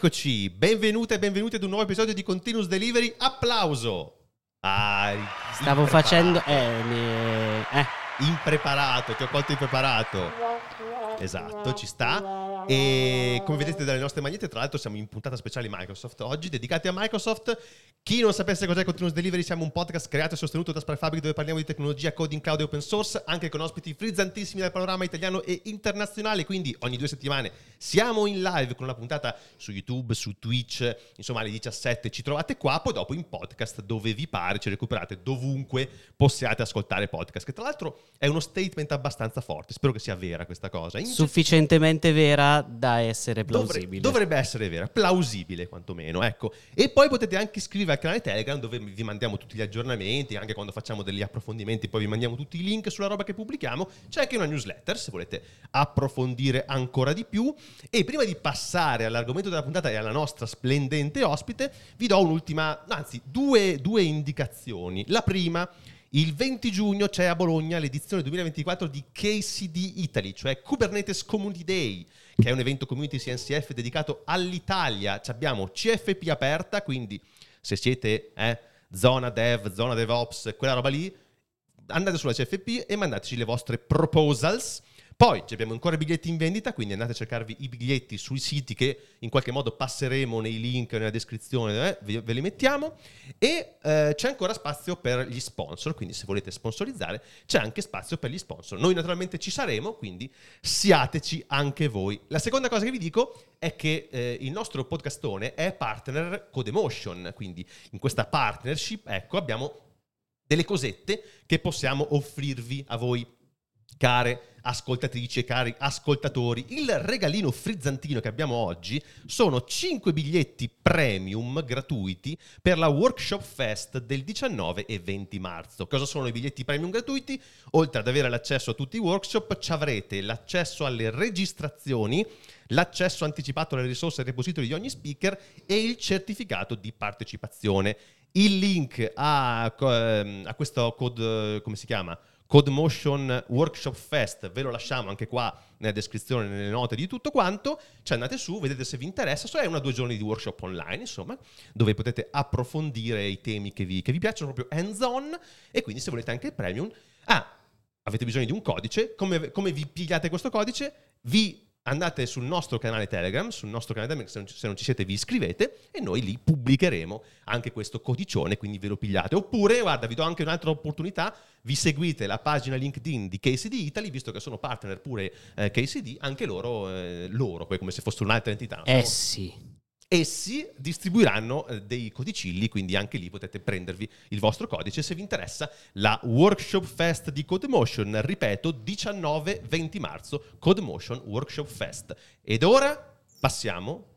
Eccoci, benvenute e benvenuti ad un nuovo episodio di Continuous Delivery. Applauso! Ah, Stavo facendo... Eh, mi- eh, Impreparato, ti ho colto impreparato. Esatto, ci sta. E come vedete dalle nostre magliette, tra l'altro siamo in puntata speciale Microsoft oggi, dedicati a Microsoft. Chi non sapesse cos'è Continuous Delivery, siamo un podcast creato e sostenuto da Spark Fabric dove parliamo di tecnologia, coding, cloud e open source, anche con ospiti frizzantissimi dal panorama italiano e internazionale. Quindi ogni due settimane siamo in live con una puntata su YouTube, su Twitch, insomma alle 17 ci trovate qua, poi dopo in podcast dove vi pare, ci recuperate dovunque possiate ascoltare podcast, che tra l'altro è uno statement abbastanza forte, spero che sia vera questa cosa. In- sufficientemente vera da essere plausibile. dovrebbe essere vera, plausibile quantomeno, ecco. E poi potete anche iscrivervi al canale Telegram dove vi mandiamo tutti gli aggiornamenti, anche quando facciamo degli approfondimenti, poi vi mandiamo tutti i link sulla roba che pubblichiamo. C'è anche una newsletter se volete approfondire ancora di più. E prima di passare all'argomento della puntata e alla nostra splendente ospite, vi do un'ultima, anzi due, due indicazioni. La prima... Il 20 giugno c'è a Bologna l'edizione 2024 di KCD Italy, cioè Kubernetes Community Day, che è un evento community CNCF dedicato all'Italia. Ci abbiamo CFP aperta, quindi se siete eh, zona dev, zona DevOps, quella roba lì, andate sulla CFP e mandateci le vostre proposals. Poi abbiamo ancora i biglietti in vendita, quindi andate a cercarvi i biglietti sui siti che in qualche modo passeremo nei link nella descrizione, eh, ve, ve li mettiamo. E eh, c'è ancora spazio per gli sponsor, quindi se volete sponsorizzare c'è anche spazio per gli sponsor. Noi naturalmente ci saremo, quindi siateci anche voi. La seconda cosa che vi dico è che eh, il nostro podcastone è partner Codemotion, quindi in questa partnership ecco, abbiamo delle cosette che possiamo offrirvi a voi care ascoltatrici e cari ascoltatori, il regalino frizzantino che abbiamo oggi sono 5 biglietti premium gratuiti per la Workshop Fest del 19 e 20 marzo. Cosa sono i biglietti premium gratuiti? Oltre ad avere l'accesso a tutti i workshop, ci avrete l'accesso alle registrazioni, l'accesso anticipato alle risorse e repository di ogni speaker e il certificato di partecipazione. Il link a, a questo code, come si chiama? Codemotion Workshop Fest, ve lo lasciamo anche qua nella descrizione, nelle note di tutto quanto, ci andate su, vedete se vi interessa, so è una o due giorni di workshop online, insomma, dove potete approfondire i temi che vi, che vi piacciono, proprio hands-on, e quindi se volete anche il premium, ah, avete bisogno di un codice, come, come vi pigliate questo codice? Vi andate sul nostro canale Telegram, sul nostro canale Telegram, se non, se non, ci siete vi iscrivete e noi lì pubblicheremo anche questo codicione, quindi ve lo pigliate. Oppure, guarda, vi do anche un'altra opportunità, vi seguite la pagina LinkedIn di KCD Italy, visto che sono partner pure eh, KCD, anche loro, eh, loro, come se fossero un'altra entità. Eh sì. Essi distribuiranno eh, dei codicilli, quindi anche lì potete prendervi il vostro codice se vi interessa la Workshop Fest di Codemotion, ripeto, 19-20 marzo, Codemotion Workshop Fest. Ed ora passiamo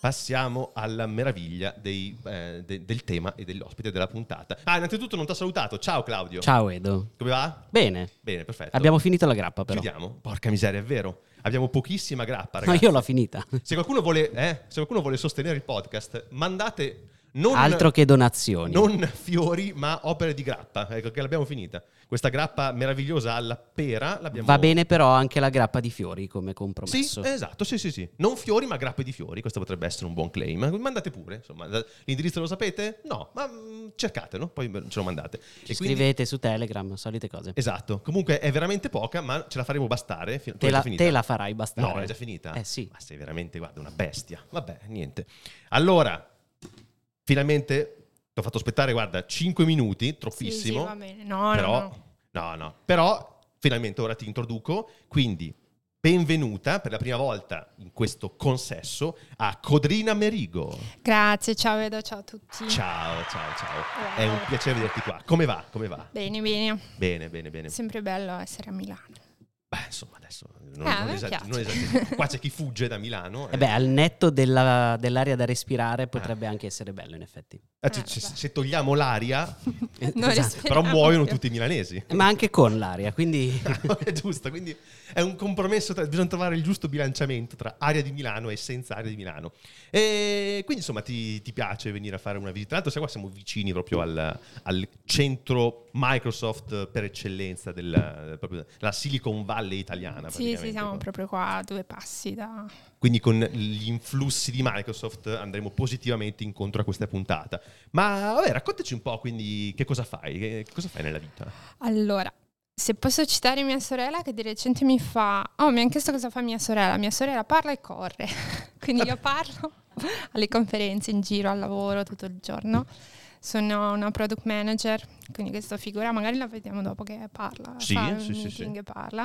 Passiamo alla meraviglia dei, eh, de- del tema e dell'ospite della puntata. Ah, innanzitutto non ti ho salutato. Ciao Claudio. Ciao Edo. Come va? Bene. Bene, perfetto. Abbiamo finito la grappa però. Chiudiamo? Porca miseria, è vero. Abbiamo pochissima grappa, ragazzi. io l'ho finita. Se qualcuno vuole, eh, se qualcuno vuole sostenere il podcast, mandate non, Altro che donazioni. non fiori, ma opere di grappa. Ecco che l'abbiamo finita. Questa grappa meravigliosa alla pera l'abbiamo Va bene però anche la grappa di fiori come Sì, compromesso. esatto, sì, sì, sì. Non fiori, ma grappe di fiori. Questo potrebbe essere un buon claim. Mandate pure, insomma. L'indirizzo lo sapete? No, ma mm, cercatelo, poi ce lo mandate. Ci E quindi- scrivete su Telegram, solite cose. Esatto. Comunque è veramente poca, ma ce la faremo bastare. Fin- Te la, te la farai bastare. No, è già finita? Eh sì. Ma sei veramente, guarda, una bestia. Vabbè, niente. Allora, finalmente ti ho fatto aspettare, guarda, 5 minuti, troppissimo. Sì, sì, va bene. No, però, no, no. no, no. Però, finalmente ora ti introduco. Quindi, benvenuta per la prima volta in questo consesso a Codrina Merigo. Grazie, ciao Edo, ciao a tutti. Ciao, ciao, ciao. Wow. È un piacere vederti qua. Come va? Come va? Bene, bene. Bene, bene, bene. Sempre bello essere a Milano. Beh, insomma, adesso non, Eh, non piace. non esageriamo. Qua c'è chi fugge da Milano. E beh, al netto della- dell'aria da respirare potrebbe anche essere bello in effetti. Eh, c- Eh, c- se togliamo l'aria, Eh, Non esatto. però muoiono più. tutti i milanesi. Ma anche con l'aria, quindi è giusto, quindi è un compromesso, tra- bisogna trovare il giusto bilanciamento tra aria di Milano e senza aria di Milano. E quindi insomma ti, ti piace venire a fare una visita. Tra l'altro sai qua siamo vicini proprio al, al centro Microsoft per eccellenza, del, proprio la Silicon Valley valle italiana. Sì, sì, siamo proprio qua a due passi da... Quindi con gli influssi di Microsoft andremo positivamente incontro a questa puntata. Ma vabbè, raccontaci un po' quindi che cosa fai, che, che cosa fai nella vita? Allora, se posso citare mia sorella che di recente mi fa... Oh, mi hanno chiesto cosa fa mia sorella. Mia sorella parla e corre. Quindi io parlo alle conferenze, in giro, al lavoro tutto il giorno. Sono una product manager, quindi questa figura magari la vediamo dopo che parla, Sì, fa sì, un sì, meeting sì. parla.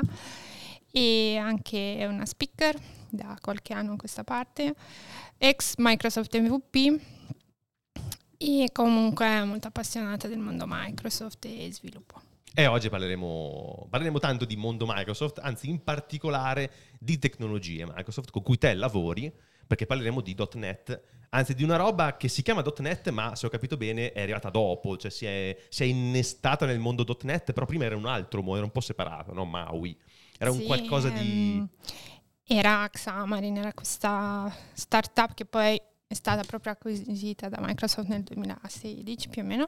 E anche una speaker da qualche anno a questa parte, ex Microsoft MVP e comunque molto appassionata del mondo Microsoft e sviluppo. E oggi parleremo, parleremo tanto di mondo Microsoft, anzi in particolare di tecnologie Microsoft con cui te lavori, perché parleremo di .NET, anzi di una roba che si chiama .NET, ma se ho capito bene è arrivata dopo, cioè si è, si è innestata nel mondo .NET, però prima era un altro mondo, era un po' separato, no? Maui. Era un Sì, qualcosa di... ehm, Era Xamarin, era questa startup che poi è stata proprio acquisita da Microsoft nel 2016 più o meno.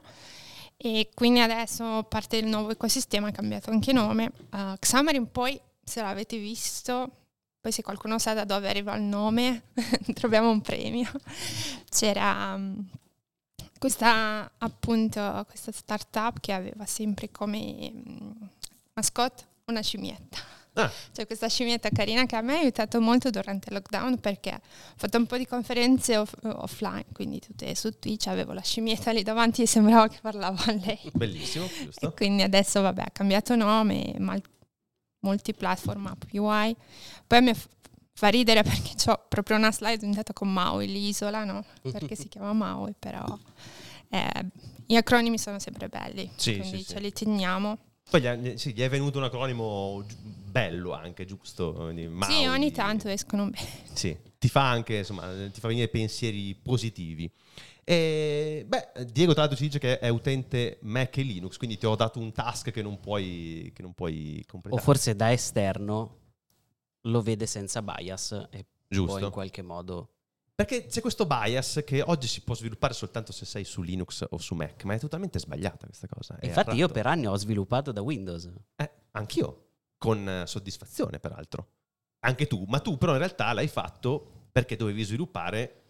E quindi adesso parte del nuovo ecosistema, ha cambiato anche nome. Uh, Xamarin poi, se l'avete visto, poi se qualcuno sa da dove arriva il nome, troviamo un premio. C'era um, questa appunto questa startup che aveva sempre come um, mascotte una scimmietta. Ah, C'è questa scimmietta carina che a me ha aiutato molto durante il lockdown perché ho fatto un po' di conferenze off- offline, quindi tutte su Twitch avevo la scimmietta lì davanti e sembrava che parlavo a lei. bellissimo, E giusto? quindi adesso vabbè ha cambiato nome, mal- multiplatform app UI. Poi mi fa ridere perché ho proprio una slide puntata con Maui, l'isola, no? Perché si chiama Maui, però eh, gli acronimi sono sempre belli, Sì, quindi sì, ce sì. li teniamo. Poi gli, è- sì, gli è venuto un acronimo bello anche, giusto? Quindi Sì, Maui. ogni tanto escono bene. Sì, ti fa anche, insomma, ti fa venire pensieri positivi. E, beh, Diego tra l'altro ci dice che è utente Mac e Linux, quindi ti ho dato un task che non puoi, che non puoi O completare. forse da esterno lo vede senza bias e può in Giusto. qualche modo... Perché c'è questo bias che oggi si può sviluppare soltanto se sei su Linux o su Mac, ma è totalmente sbagliata questa cosa. è Infatti io per anni ho sviluppato da Windows. Eh, anch'io, con eh, soddisfazione peraltro. Anche tu, ma tu però in realtà l'hai fatto perché dovevi sviluppare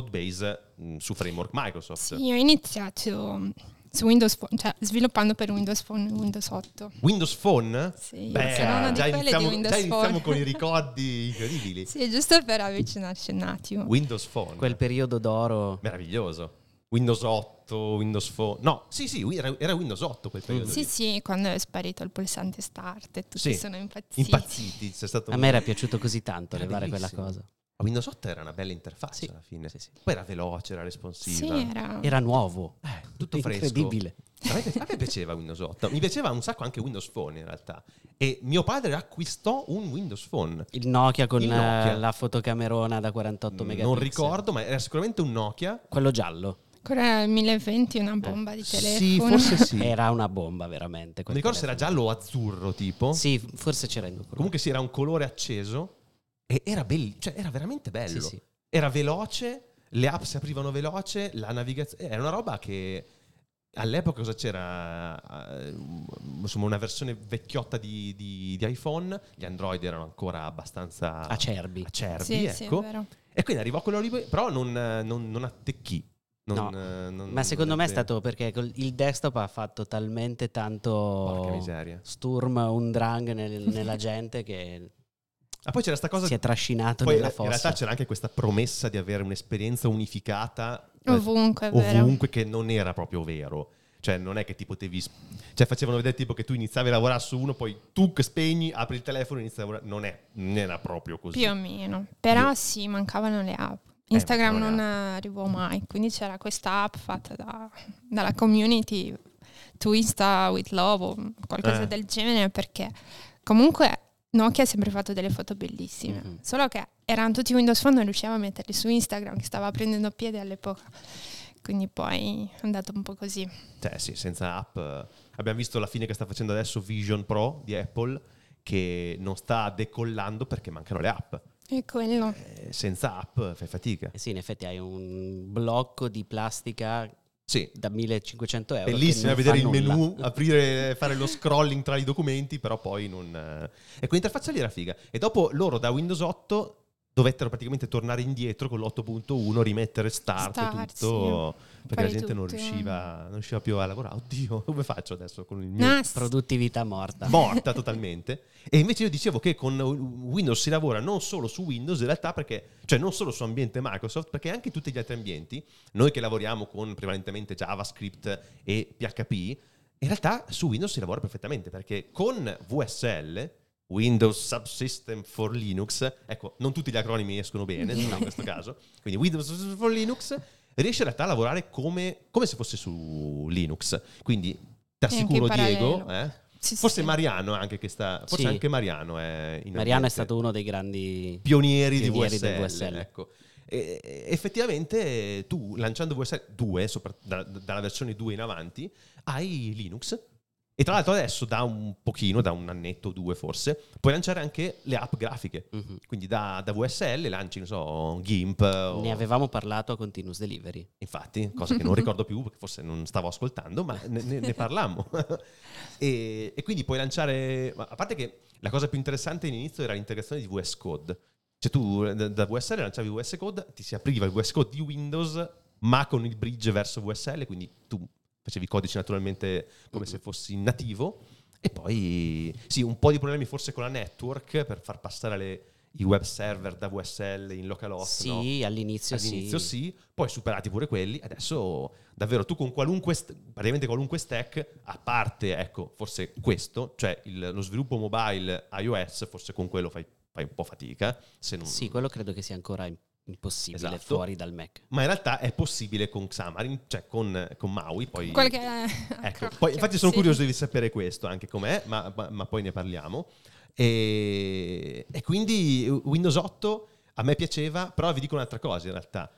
codebase mh, su framework Microsoft. Sì, io ho iniziato mm, su Windows Phone, cioè sviluppando per Windows Phone Windows 8. Windows Phone? Sì, Beh, sono una di già quelle iniziamo, di Windows già iniziamo Phone. con i ricordi incredibili. Sì, giusto per avvicinarci un attimo. Windows Phone. Quel periodo d'oro. Meraviglioso. Windows 8, Windows Phone. No, sì, sì, era, era Windows 8 quel periodo. Sì, lì. sì, quando è sparito il pulsante start e tutti Sì, sono impazziti. Impazziti. C'è stato A un- me era piaciuto così tanto levare quella cosa. Ma Windows 8 era una bella interfaccia Sì, alla fine. sì, sì. Poi era veloce, era Sì, responsiva. era... Era nuovo. Eh, tutto fresco. Incredibile. A me, a me piaceva Windows 8. Mi piaceva un sacco anche Windows Phone in realtà. E mio padre acquistò un Windows Phone. Il Nokia con Il Nokia. eh, la fotocamerona da 48 megapixel. Non ricordo, ma era sicuramente un Nokia. Quello giallo. Ancora nel 1020 una bomba di Sì, telefono. forse sì. Non Era una bomba veramente. mi quel ricordo se era giallo o azzurro tipo. Sì, forse c'era in due. Comunque sì, era un colore acceso. E era bello, cioè era veramente bello. Sì, sì. Era veloce, le app si aprivano veloce, la navigazione... Era una roba che... All'epoca cosa c'era? Eh, Insomma, una versione vecchiotta di, di- di iPhone. Gli Android erano ancora abbastanza Acerbi. acerbi, Sì, sì, ecco. vero. e quindi arrivò quello lì, però non, non, non attecchì. Non, No, eh, non- Ma secondo me è stato perché il desktop ha fatto talmente tanto Porca miseria. sturm, un drang nel- nella gente che Ah, poi c'era sta cosa... si è trascinato Poi nella in realtà fossa. c'era anche questa promessa di avere un'esperienza unificata eh, Ovunque, è vero. ovunque che non era proprio vero. Cioè, non è che ti potevi. Cioè, facevano vedere tipo che tu iniziavi a lavorare su uno, poi tu spegni, apri il telefono e inizi a lavorare. Non, è, non era proprio così. Più o meno. Però Io- sì, mancavano le app. Instagram mancavano non le arrivò mai, quindi c'era questa app fatta da- dalla community, Twista with Love o qualcosa Eh. del genere, perché comunque Nokia ha sempre fatto delle foto bellissime, Mhm. solo che erano tutti Windows Phone, non riusciamo a metterli su Instagram, che stava prendendo piede all'epoca. Quindi poi è andato un po' così. Cioè, sì, senza app. eh, Abbiamo visto la fine che sta facendo adesso Vision Pro di Apple, che non sta decollando perché mancano le app. E quello. Eh, senza app fai fatica. Eh sì, in effetti hai un blocco di plastica Sì. da 1500 euro. Bellissimo non vedere il nulla. menu, aprire, fare lo scrolling tra i documenti, però poi non... eh. Ecco, l'interfaccia lì era figa. E dopo loro da Windows 8 dovettero praticamente tornare indietro con l'8.1, rimettere start, Start, tutto, perché la Fare gente non riusciva, non riusciva più a lavorare. Oddio, come faccio adesso con il mio... No, s- Produttività morta. morta totalmente. E invece io dicevo che con Windows si lavora non solo su Windows, in realtà perché, cioè non solo su ambiente Microsoft, perché anche in tutti gli altri ambienti, noi che lavoriamo con prevalentemente JavaScript e PHP, in realtà su Windows si lavora perfettamente, perché con VSL, Windows Subsystem for Linux, ecco, non tutti gli acronimi escono bene in questo caso, quindi Windows Subsystem for Linux riesce in realtà a lavorare come, come se fosse su Linux. Quindi ti assicuro Diego, eh, sì, Forse sì. Mariano anche che sta. Forse Sì. anche Mariano è in Mariano è stato uno dei grandi pionieri, pionieri di del VSL. VSL. Ecco. E- effettivamente tu lanciando VSL 2, sopra- da- dalla versione 2 in avanti, hai Linux. E tra l'altro adesso da un pochino, da un annetto o due forse, puoi lanciare anche le app grafiche. Mhm. Quindi da, da VSL lanci, non so, GIMP. o- Ne avevamo parlato a Continuous Delivery. Infatti, cosa che non ricordo più perché forse non stavo ascoltando, ma ne, ne- ne parlammo. e, e quindi puoi lanciare. A parte che la cosa più interessante all'inizio era l'integrazione di VS Code. Cioè tu da VSL lanciavi VS Code, ti si apriva il VS Code di Windows, ma con il bridge verso VSL, quindi tu facevi i codici naturalmente come se fossi nativo. E poi sì, un po' di problemi forse con la network per far passare le- i web server da VSL in localhost. no? Sì, all'inizio, All'inizio sì. sì, poi superati pure quelli, adesso davvero tu con qualunque, st- praticamente qualunque stack, a parte, ecco, forse questo, cioè il- lo sviluppo mobile iOS, forse con quello fai, fai un po' fatica, se non... Sì, quello credo che sia ancora im- impossibile Esatto. fuori dal Mac. Ma in realtà è possibile con Xamarin, cioè con, con Maui, poi... Qualche Ecco, poi infatti sono sì. curioso di sapere questo, anche com'è, ma, ma- ma poi ne parliamo. E, e quindi Windows 8 a me piaceva, però vi dico un'altra cosa in realtà.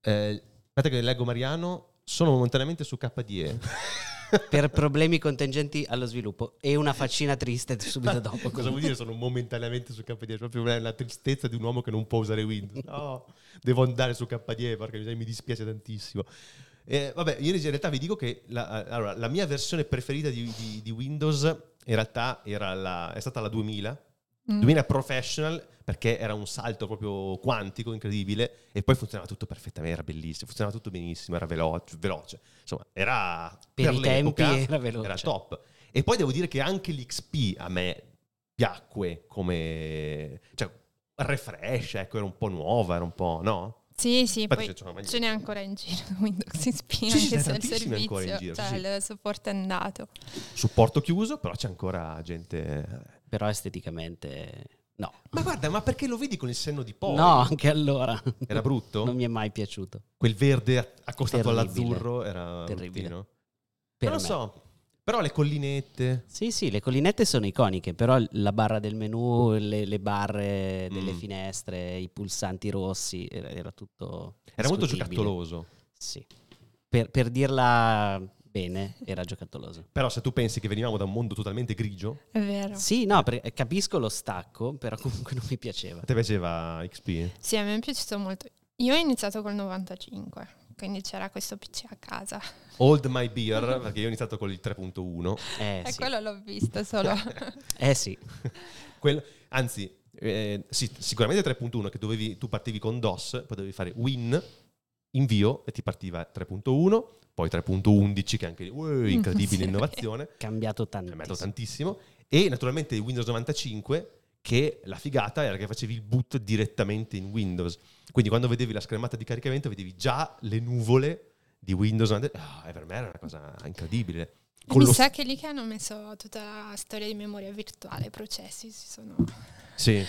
Eh, aspetta che leggo Mariano, sono momentaneamente su KDE. Per problemi contingenti allo sviluppo e una faccina triste subito dopo. Cosa vuol dire sono momentaneamente su KDE? Proprio la tristezza di un uomo che non può usare Windows. No, devo andare su KDE perché mi dispiace tantissimo. Eh, vabbè, io in realtà vi dico che la, allora, la mia versione preferita di, di- di Windows in realtà era la- è stata la 2000. Mm. 2000 Professional perché era un salto proprio quantico incredibile e poi funzionava tutto perfettamente, era bellissimo, funzionava tutto benissimo, era veloce, veloce. insomma era Per i l'epoca tempi era veloce. era top. E poi devo dire che anche l'XP a me piacque come cioè refresh, ecco, era un po' nuova, era un po', no? Sì, sì, Infatti poi ce n'è ancora in giro Windows XP, sì, anche ce n'è se il tantissimi ancora in servizio, giro, cioè sì, sì. il supporto è andato. Supporto chiuso, però c'è ancora gente Però esteticamente no. Ma guarda, ma perché lo vedi con il senno di poi? No, anche allora. Era brutto? Non mi è mai piaciuto. Quel verde accostato Terribile. all'azzurro era Terribile. bruttino. Per non lo so. Però le collinette. Sì, sì, le collinette sono iconiche, però la barra del menu, le, le barre delle Mm. finestre, i pulsanti rossi, era, era tutto... Era molto giocattoloso. Sì. Per, per dirla bene, era giocattoloso. Però se tu pensi che venivamo da un mondo totalmente grigio, È vero. Sì, no, per- capisco lo stacco, però comunque non mi piaceva. te piaceva XP? Sì, a me è piaciuto molto. Io ho iniziato col 95, quindi c'era questo PC a casa. Hold My Beer, perché io ho iniziato con il 3.1. Eh e sì, quello l'ho visto solo. eh, sì. Quello- anzi, eh, sì, sicuramente 3.1 che dovevi, tu partivi con DOS, poi dovevi fare win, invio e ti partiva 3.1, poi 3.11 che anche uè, incredibile Sì. innovazione. cambiato è messo tantissimo. tantissimo. E naturalmente Windows 95, che la figata era che facevi il boot direttamente in Windows. Quindi quando vedevi la schermata di caricamento vedevi già le nuvole di Windows 95. Ah, e per me era una cosa incredibile. Con Mi lo- sa che lì che hanno messo tutta la storia di memoria virtuale, i processi si sono... Sì,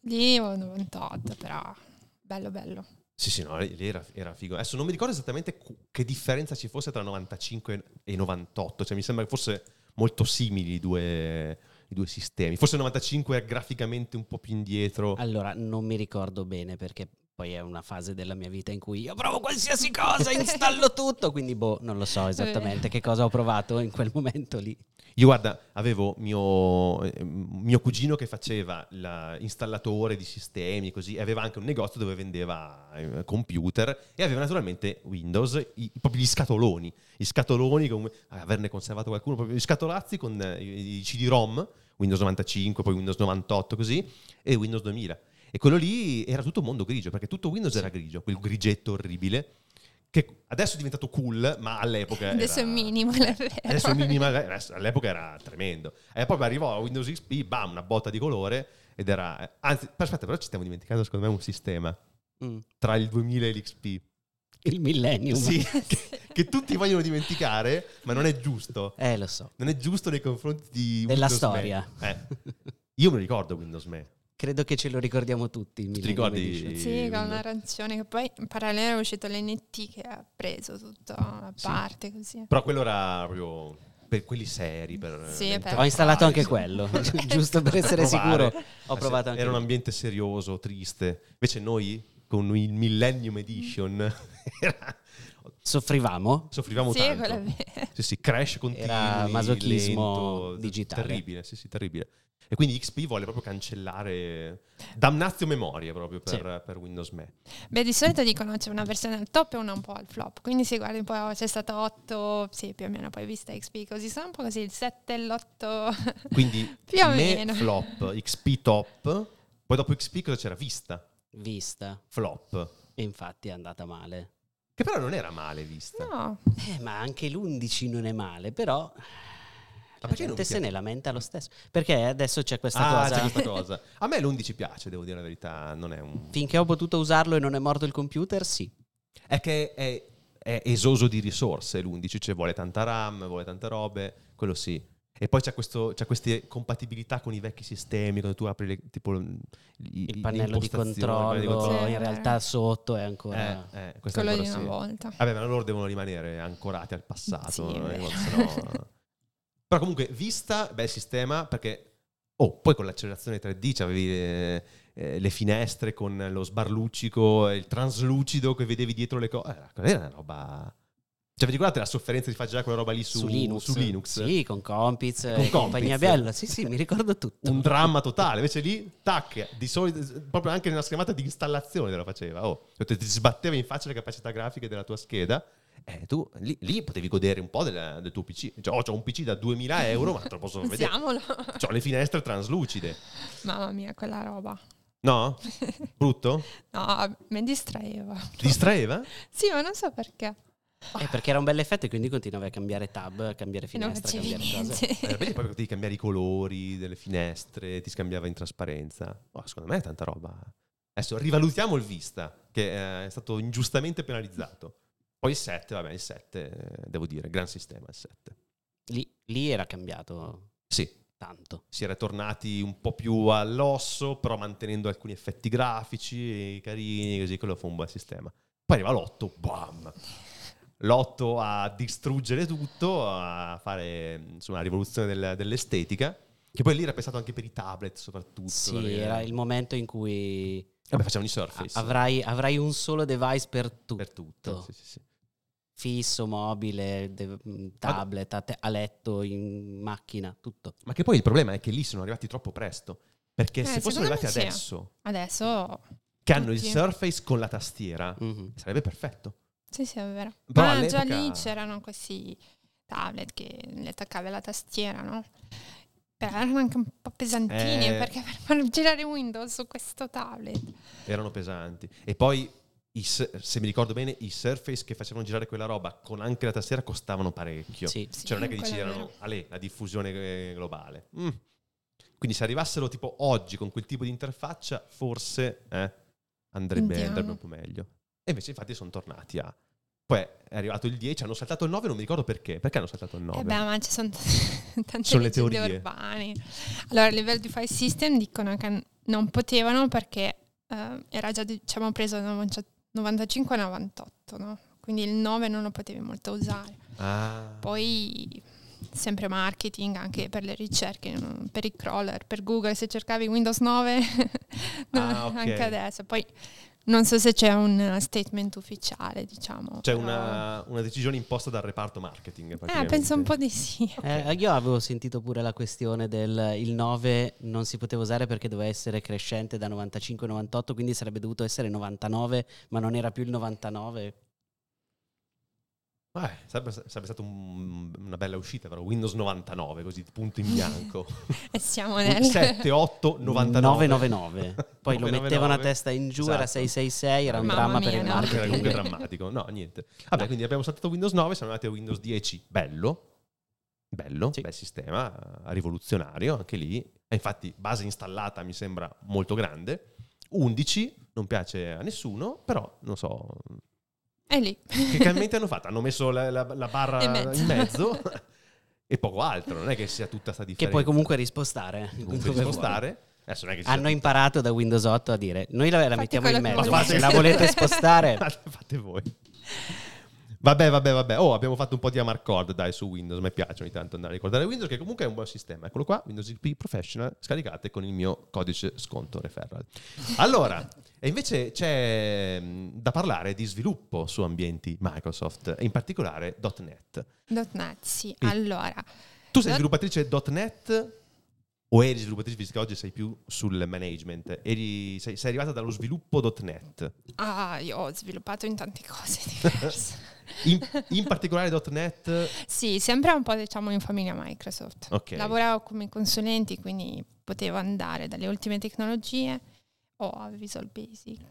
Lì ho 98, però bello bello. Sì, sì, no, lì era, era figo. Adesso non mi ricordo esattamente che differenza ci fosse tra 95 e 98, cioè mi sembra che fosse molto simili i due, i due sistemi. Forse il 95 è graficamente un po' più indietro. Allora, non mi ricordo bene perché poi è una fase della mia vita in cui io provo qualsiasi cosa, installo tutto, quindi boh, non lo so esattamente che cosa ho provato in quel momento lì. Io guarda, avevo mio, eh, mio cugino che faceva l'installatore di sistemi così, e aveva anche un negozio dove vendeva eh, computer e aveva naturalmente Windows, i, proprio gli scatoloni, gli scatoloni, come, averne conservato qualcuno, proprio gli scatolazzi con eh, i CD-ROM, Windows 95, poi Windows 98 così, e Windows 2000. E quello lì era tutto mondo grigio, perché tutto Windows era grigio, quel grigetto orribile che adesso è diventato cool, ma all'epoca adesso era, è vero. Adesso è minimal, all'epoca era tremendo. E poi arrivò Windows XP, bam, una botta di colore ed era anzi, aspetta, però ci stiamo dimenticando secondo me un sistema mm. tra il 2000 e l'XP. Il millennium. Sì, che, che, tutti vogliono dimenticare, ma non è giusto. Eh, lo so. Non è giusto nei confronti di Della Windows storia. Eh. Io me lo ricordo Windows Me. Credo che ce lo ricordiamo tutti. Ti ricordi? Sì, con l'arancione, che poi in parallelo è uscito l'NT che ha preso tutta la parte sì. così. Però quello era proprio per quelli seri. Per sì, per Ho installato anche quello, giusto per essere sicuro. Ho provato anche Era un ambiente serioso, triste. Invece noi, con il Millennium Edition, era... Soffrivamo? Soffrivamo sì, tanto. Sì, sì, crash continuo. Era masochismo lento, digitale. Terribile, sì, sì, terribile. E quindi XP vuole proprio cancellare damnazio memoria proprio per, sì. per, Windows Me. Beh, di solito dicono c'è una versione al top e una un po' al flop. Quindi se guardi un po', c'è stato 8, sì, più o meno, poi vista XP così, sono un po' così, il 7 e l'8. Quindi più o me meno. flop, XP top, poi dopo XP cosa c'era? Vista. Vista. Flop. E infatti è andata male. Che però non era male vista. No. Eh, ma anche l'11 non è male, però la perché gente se ne lamenta lo stesso. Perché adesso c'è questa ah, cosa. C'è questa cosa. A me l'11 piace, devo dire la verità. Non è un... Finché ho potuto usarlo e non è morto il computer, sì. È che è, è esoso di risorse l'11, cioè vuole tanta RAM, vuole tante robe, quello sì. E poi c'è, questo, c'è, queste compatibilità con i vecchi sistemi, quando tu apri le, tipo, i, il pannello di controllo, di controllo. in realtà sotto è ancora... Eh, eh, quello ancora di una sì. volta. Vabbè, ma loro devono rimanere ancorati al passato. Sì, no? Però comunque, vista, bel sistema, perché... Oh, poi con l'accelerazione 3D avevi le, eh, le, finestre con lo sbarluccico, il translucido che vedevi dietro le cose. Eh, quella era una roba... Cioè, vi ricordate la sofferenza di fare già quella roba lì su, su, Linux. su Linux? Sì, con Compiz con e compagnia bella. Sì, sì, mi ricordo tutto. Un dramma totale. Invece lì, tac, di solito, proprio anche nella schermata di installazione te lo faceva. Oh, ti sbatteva in faccia le capacità grafiche della tua scheda. Eh, tu lì, lì, potevi godere un po' del, del tuo PC. Cioè, oh, ho un PC da 2000 euro, ma te lo posso vedere. Usiamolo. Ho le finestre translucide. Mamma mia, quella roba. No? Brutto? no, mi distraeva. Distraeva? sì, ma non so perché. Eh, perché era un bel effetto e quindi continuavi a cambiare tab, a cambiare finestra, a cambiare cose. Eh, poi potevi cambiare i colori delle finestre, ti scambiava in trasparenza. Oh, secondo me è tanta roba. Adesso rivalutiamo il Vista, che è stato ingiustamente penalizzato. Poi il 7, vabbè, il 7, devo dire, gran sistema il 7. Lì, lì era cambiato. Sì. Tanto. Si era tornati un po' più all'osso, però mantenendo alcuni effetti grafici carini, così quello fu un bel sistema. Poi arriva l'8, bam! L'8 a distruggere tutto, a fare insomma, una rivoluzione del, dell'estetica, che poi lì era pensato anche per i tablet soprattutto. Sì, era il momento in cui... Vabbè, facciamo i Surface. Avrai, avrai, un solo device per tutto. Per tutto, sì, sì, sì fisso, mobile, mm, tablet, a, te- a, letto, in macchina, tutto. Ma che poi il problema è che lì sono arrivati troppo presto. Perché eh, se fossero arrivati sì. adesso, adesso, che hanno il Surface con la tastiera, mm-hmm. sarebbe perfetto. Sì, sì, è vero. Però Ma all'epoca... già lì c'erano questi tablet che le attaccavi alla tastiera, no? Però erano anche un po' pesantini Eh. perché per far girare Windows su questo tablet. Erano pesanti. E poi, i se mi ricordo bene, i Surface che facevano girare quella roba con anche la tastiera costavano parecchio. Sì. Sì, Cioè non è che dici erano, ale, la diffusione eh, globale. Mm. Quindi se arrivassero tipo oggi con quel tipo di interfaccia, forse eh, andrebbe, andrebbe un po' meglio. E invece infatti sono tornati a... Poi è arrivato il 10, hanno saltato il 9, non mi ricordo perché. Perché hanno saltato il 9? Eh beh, ma ci sono t- tante Sono le teorie. urbane. Allora, a livello di file system dicono che non potevano perché eh, era già diciamo preso nel 95-98, no? Quindi il 9 non lo potevi molto usare. Ah. Poi sempre marketing anche per le ricerche, per i crawler, per Google, se cercavi Windows 9 Ah, ok. anche adesso. Poi Non so se c'è un statement ufficiale, diciamo. C'è però- una, una decisione imposta dal reparto marketing. Eh, penso un po' di sì. Eh, io avevo sentito pure la questione del il 9 non si poteva usare perché doveva essere crescente da 95 a 98, quindi sarebbe dovuto essere 99, ma non era più il 99. Eh, sarebbe, sarebbe stata un- una bella uscita, però Windows 99, così punto in bianco. E siamo nel... 7, 8, 99. 999. Poi lo 999. mettevano a testa in giù, era Esatto. 666, era un Mamma dramma mia, per il no. Era marketing. comunque drammatico. No, niente. Vabbè, No. quindi abbiamo saltato Windows 9, siamo andati a Windows 10. Bello. Bello, Sì. bel sistema, rivoluzionario, anche lì. E infatti, base installata mi sembra molto grande. 11, non piace a nessuno, però non so. È lì. Che cambiamenti hanno fatto? Hanno messo la, la- la barra In mezzo. in mezzo e poco altro. Non è che sia tutta sta Che differenza. puoi comunque rispostare. Comunque dove vuoi. spostare. Adesso non è che ci Hanno imparato da Windows 8 a dire noi la, la mettiamo in che mezzo, volete. se la volete spostare fate, fate voi. Vabbè, vabbè, vabbè. Oh, abbiamo fatto un po' di Amarcord, dai, su Windows. Mi piace ogni tanto andare a ricordare Windows, che comunque è un buon sistema. Eccolo qua, Windows XP Professional, scaricate con il mio codice sconto referral. Allora, e invece c'è mh, da parlare di sviluppo su ambienti Microsoft, in particolare .NET. .NET, sì. E- Allora, Tu sei Dot- sviluppatrice .NET o eri sviluppatrice, visto che oggi sei più sul management? Eri- sei, sei arrivata dallo sviluppo .NET. ah, io ho sviluppato in tante cose diverse. In, in particolare .NET sì, sempre un po' diciamo in famiglia Microsoft. Ok. Lavoravo come consulenti, quindi potevo andare dalle ultime tecnologie o a Visual Basic.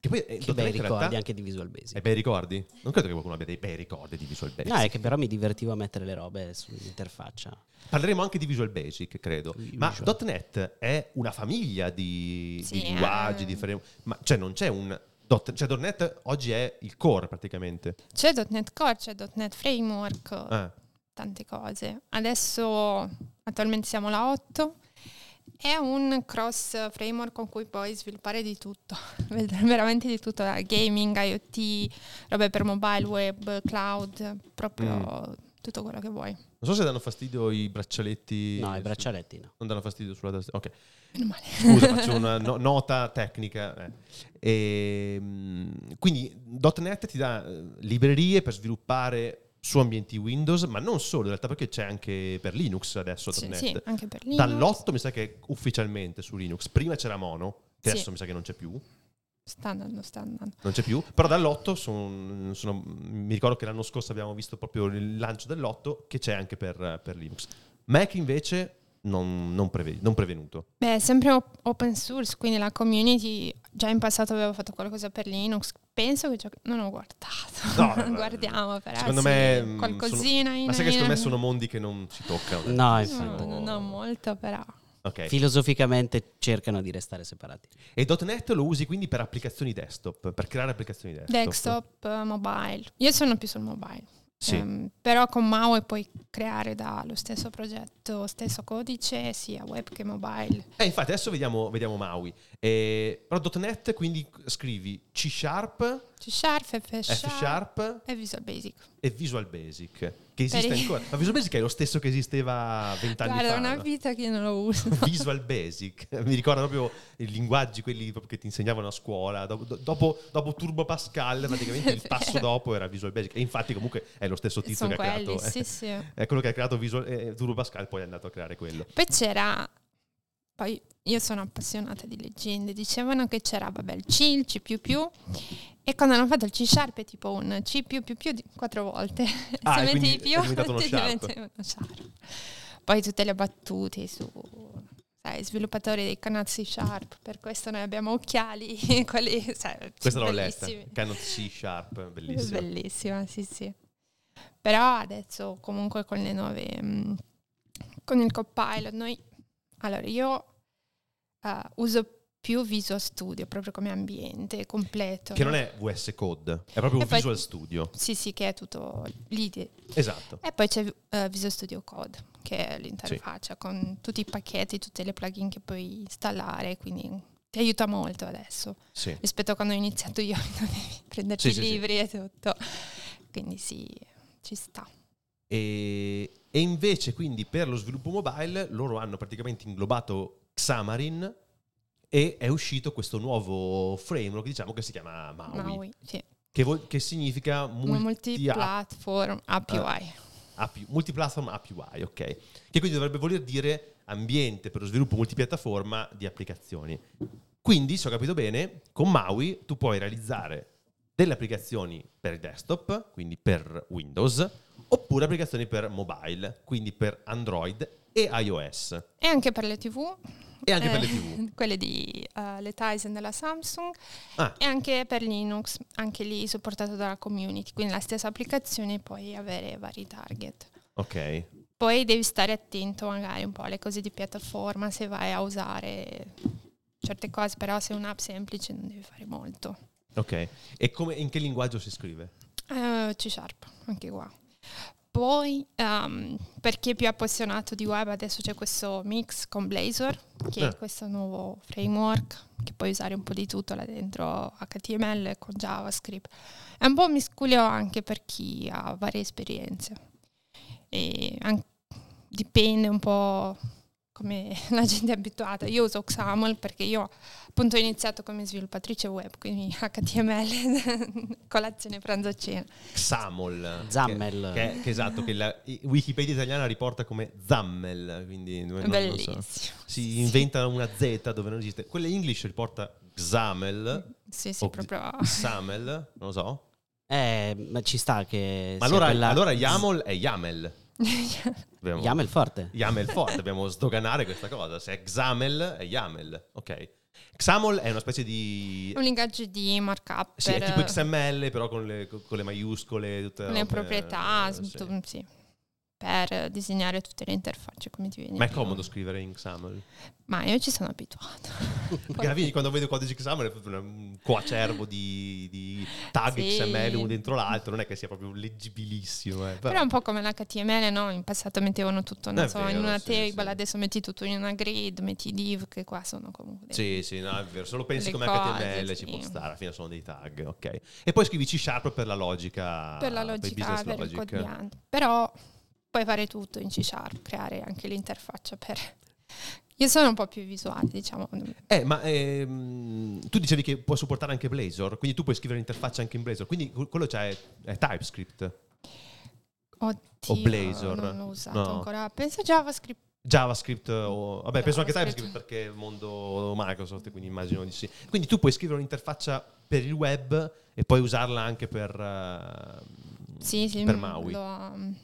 Che poi eh, che bei ricordi realtà- anche di Visual Basic. Hai bei ricordi? Non credo che qualcuno abbia dei bei ricordi di Visual Basic. No, è che però mi divertivo a mettere le robe sull'interfaccia. Parleremo anche di Visual Basic, credo. Ma Visual. .NET è una famiglia di, Sì, di linguaggi, eh. di framework. Ma cioè non c'è un... dot- Cioè .NET oggi è il core praticamente. C'è .NET Core, c'è .NET Framework, Ah, tante cose. Adesso attualmente siamo alla 8. È un cross framework con cui puoi sviluppare di tutto, veramente di tutto, da gaming, IoT, robe per mobile, web, cloud, proprio Mm. tutto quello che vuoi. non so se danno fastidio i braccialetti. No, i braccialetti no. Non danno fastidio sulla tastiera. Ok. Meno male. Scusa, faccio una no- nota tecnica. eh. Ehm, quindi .NET ti dà eh, librerie per sviluppare su ambienti Windows, ma non solo, in realtà perché c'è anche per Linux adesso Sì, sì, anche per Linux. Dall'8 mi sa che ufficialmente su Linux. Prima c'era Mono, che Sì. adesso mi sa che non c'è più. Sta andando, sta andando. Non c'è più. Però dall'8 son- sono- mi ricordo che l'anno scorso abbiamo visto proprio il lancio dell'8 che c'è anche per, per Linux. Mac invece non, non preve- non prevenuto. Beh, è sempre op- open source, quindi la community già in passato aveva fatto qualcosa per Linux. Penso che già non ho guardato. No, no, no. Guardiamo però. Secondo sì, me, mm, qualcosina in Ma sai che secondo me sono mondi che non si toccano. No, No, infatti. non ho molto, però. Ok. Filosoficamente cercano di restare separati. E .NET lo usi quindi per applicazioni desktop, per creare applicazioni desktop. Desktop, eh, mobile. Io sono più sul mobile. Sì. Ehm, però con Maui puoi creare dallo stesso progetto, stesso codice, sia web che mobile. Eh, infatti adesso vediamo, vediamo Maui. Eh, però .NET quindi scrivi C Sharp, C Sharp, F F Sharp, Sharp e Visual Basic. e Visual Basic. Che esiste Per i- ancora. Ma Visual Basic è lo stesso che esisteva vent'anni Guarda, fa. è una vita che io non lo uso. Visual Basic, mi ricorda proprio i linguaggi, quelli che ti insegnavano a scuola. Dopo, dopo, dopo Turbo Pascal, praticamente il passo dopo era Visual Basic. E infatti, comunque, è lo stesso tizio Sono che ha quelli, creato. sì, sì. È quello che ha creato Visual, eh, Turbo Pascal, poi è andato a creare quello. Poi c'era, poi io sono appassionata di leggende, dicevano che c'era, vabbè, il C, il C++, e quando hanno fatto il C Sharp è tipo un C++ di quattro volte. Ah, Se metti più, diventa uno Sharp. Poi tutte le battute su, sai, sviluppatori dei canali C Sharp, per questo noi abbiamo occhiali, quelli, sai, Questa l'ho letta. Canon C Sharp, bellissimo. Bellissima, sì, sì. Però adesso comunque con le nuove, mm, con il Copilot, noi, allora io eh, uso più Visual Studio proprio come ambiente completo. Che non è VS Code, è proprio E poi- Visual Studio. Sì, sì, che è tutto lì. Esatto. E poi c'è eh, Visual Studio Code, che è l'interfaccia con tutti i pacchetti, tutte le plugin che puoi installare, quindi ti aiuta molto adesso Sì. rispetto a quando ho iniziato io, dovevi prenderci Sì, sì, i sì. libri e tutto. Quindi sì, ci sta. E, e invece, quindi, per lo sviluppo mobile, loro hanno praticamente inglobato Xamarin e è uscito questo nuovo framework, diciamo, che si chiama Maui, Maui, sì. Che, vuol- che significa multi multi-platform API. API, multiplatform API, ok? Che quindi dovrebbe voler dire ambiente per lo sviluppo multipiattaforma di applicazioni. Quindi, se ho capito bene, con Maui tu puoi realizzare delle applicazioni per il desktop, quindi per Windows, oppure applicazioni per mobile, quindi per Android e iOS. E anche per le TV. E anche per le eh, TV. Quelle di eh, le Tizen della Samsung Ah, e anche per Linux, anche lì supportato dalla community, quindi la stessa applicazione puoi avere vari target. ok. Poi devi stare attento magari un po' alle cose di piattaforma se vai a usare certe cose, però se è un'app semplice non devi fare molto. Ok. E come, in che linguaggio si scrive? Eh, C Sharp, anche qua. Poi, ehm, per chi è più appassionato di web, adesso c'è questo mix con Blazor, che Eh. è questo nuovo framework che puoi usare un po' di tutto là dentro HTML con JavaScript. È un po' un miscuglio anche per chi ha varie esperienze. E dipende un po' come la gente è abituata. Io uso XAML perché io appunto ho iniziato come sviluppatrice web, quindi HTML, colazione, pranzo, cena. XAML. Zammel. Che, che- che esatto, che la Wikipedia italiana riporta come Zammel, quindi non- non- non so. Bellissimo. si inventa una Z dove non esiste. Quella in English riporta XAML Sì, sì, o proprio... XAML, non lo so. Eh, ma ci sta che... Ma sia allora, quella- allora YAML è YAML. Abbiamo- YAML forte. YAML forte, dobbiamo sdoganare questa cosa. Se è XAML è YAML, ok. XAML è una specie di... un linguaggio di markup Sì, è per tipo XML però con le, con le maiuscole. Tutte le robe, proprietà, eh, sì. tu- sì, per disegnare tutte le interfacce come ti viene Ma è più- comodo scrivere in XAML. Ma io ci sono abituata. Perché alla quando vedo codici XAML è proprio un coacervo di, di tag Sì. XML uno dentro l'altro, non è che sia proprio leggibilissimo. eh, però- Però è un po' come l'HTML, no? In passato mettevano tutto non so, in vero, una sì, table, sì. adesso metti tutto in una grid, metti div, che qua sono comunque... Sì, sì, no, è vero. Se lo pensi come cose, HTML ci può stare, alla fine sono dei tag, ok. E poi scrivi C Sharp per la logica. per la il logica, business per il codiante. Però puoi fare tutto in C Sharp, creare anche l'interfaccia per... Io sono un po' più visuale, diciamo. Eh, ma ehm, tu dicevi che può supportare anche Blazor, quindi tu puoi scrivere l'interfaccia anche in Blazor, quindi quello c'è è TypeScript, Oddio, O Blazor? Non l'ho usato No. ancora. Penso JavaScript. JavaScript o... Vabbè, penso anche JavaScript. TypeScript perché è il mondo Microsoft, quindi immagino di sì. Quindi tu puoi scrivere un'interfaccia per il web e poi usarla anche per, eh, Sì, sì. per mm, Maui. lo, um,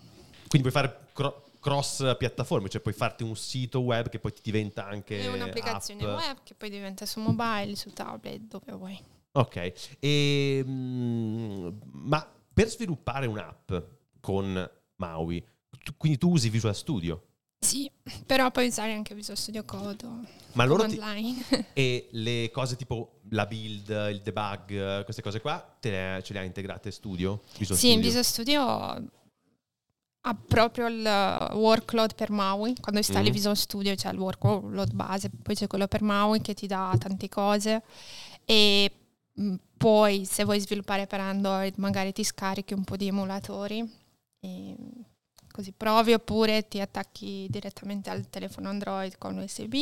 Quindi puoi fare cro- cross piattaforme, cioè puoi farti un sito web che poi ti diventa anche è un'applicazione app. web che poi diventa su mobile, su tablet, dove vuoi. Ok, e, mm, ma per sviluppare un'app con Maui, tu- quindi tu usi Visual Studio, Sì, però puoi usare anche Visual Studio Code ma loro ti- Line. e le cose tipo la build, il debug, queste cose qua, te le, ce le ha integrate Studio? Visual sì, in Studio? Visual Studio ha proprio il workload per Maui. Quando installi Mm. Visual Studio c'è il workload base, poi c'è quello per Maui che ti dà tante cose e mm, poi se vuoi sviluppare per Android magari ti scarichi un po' di emulatori e così provi oppure ti attacchi direttamente al telefono Android con USB.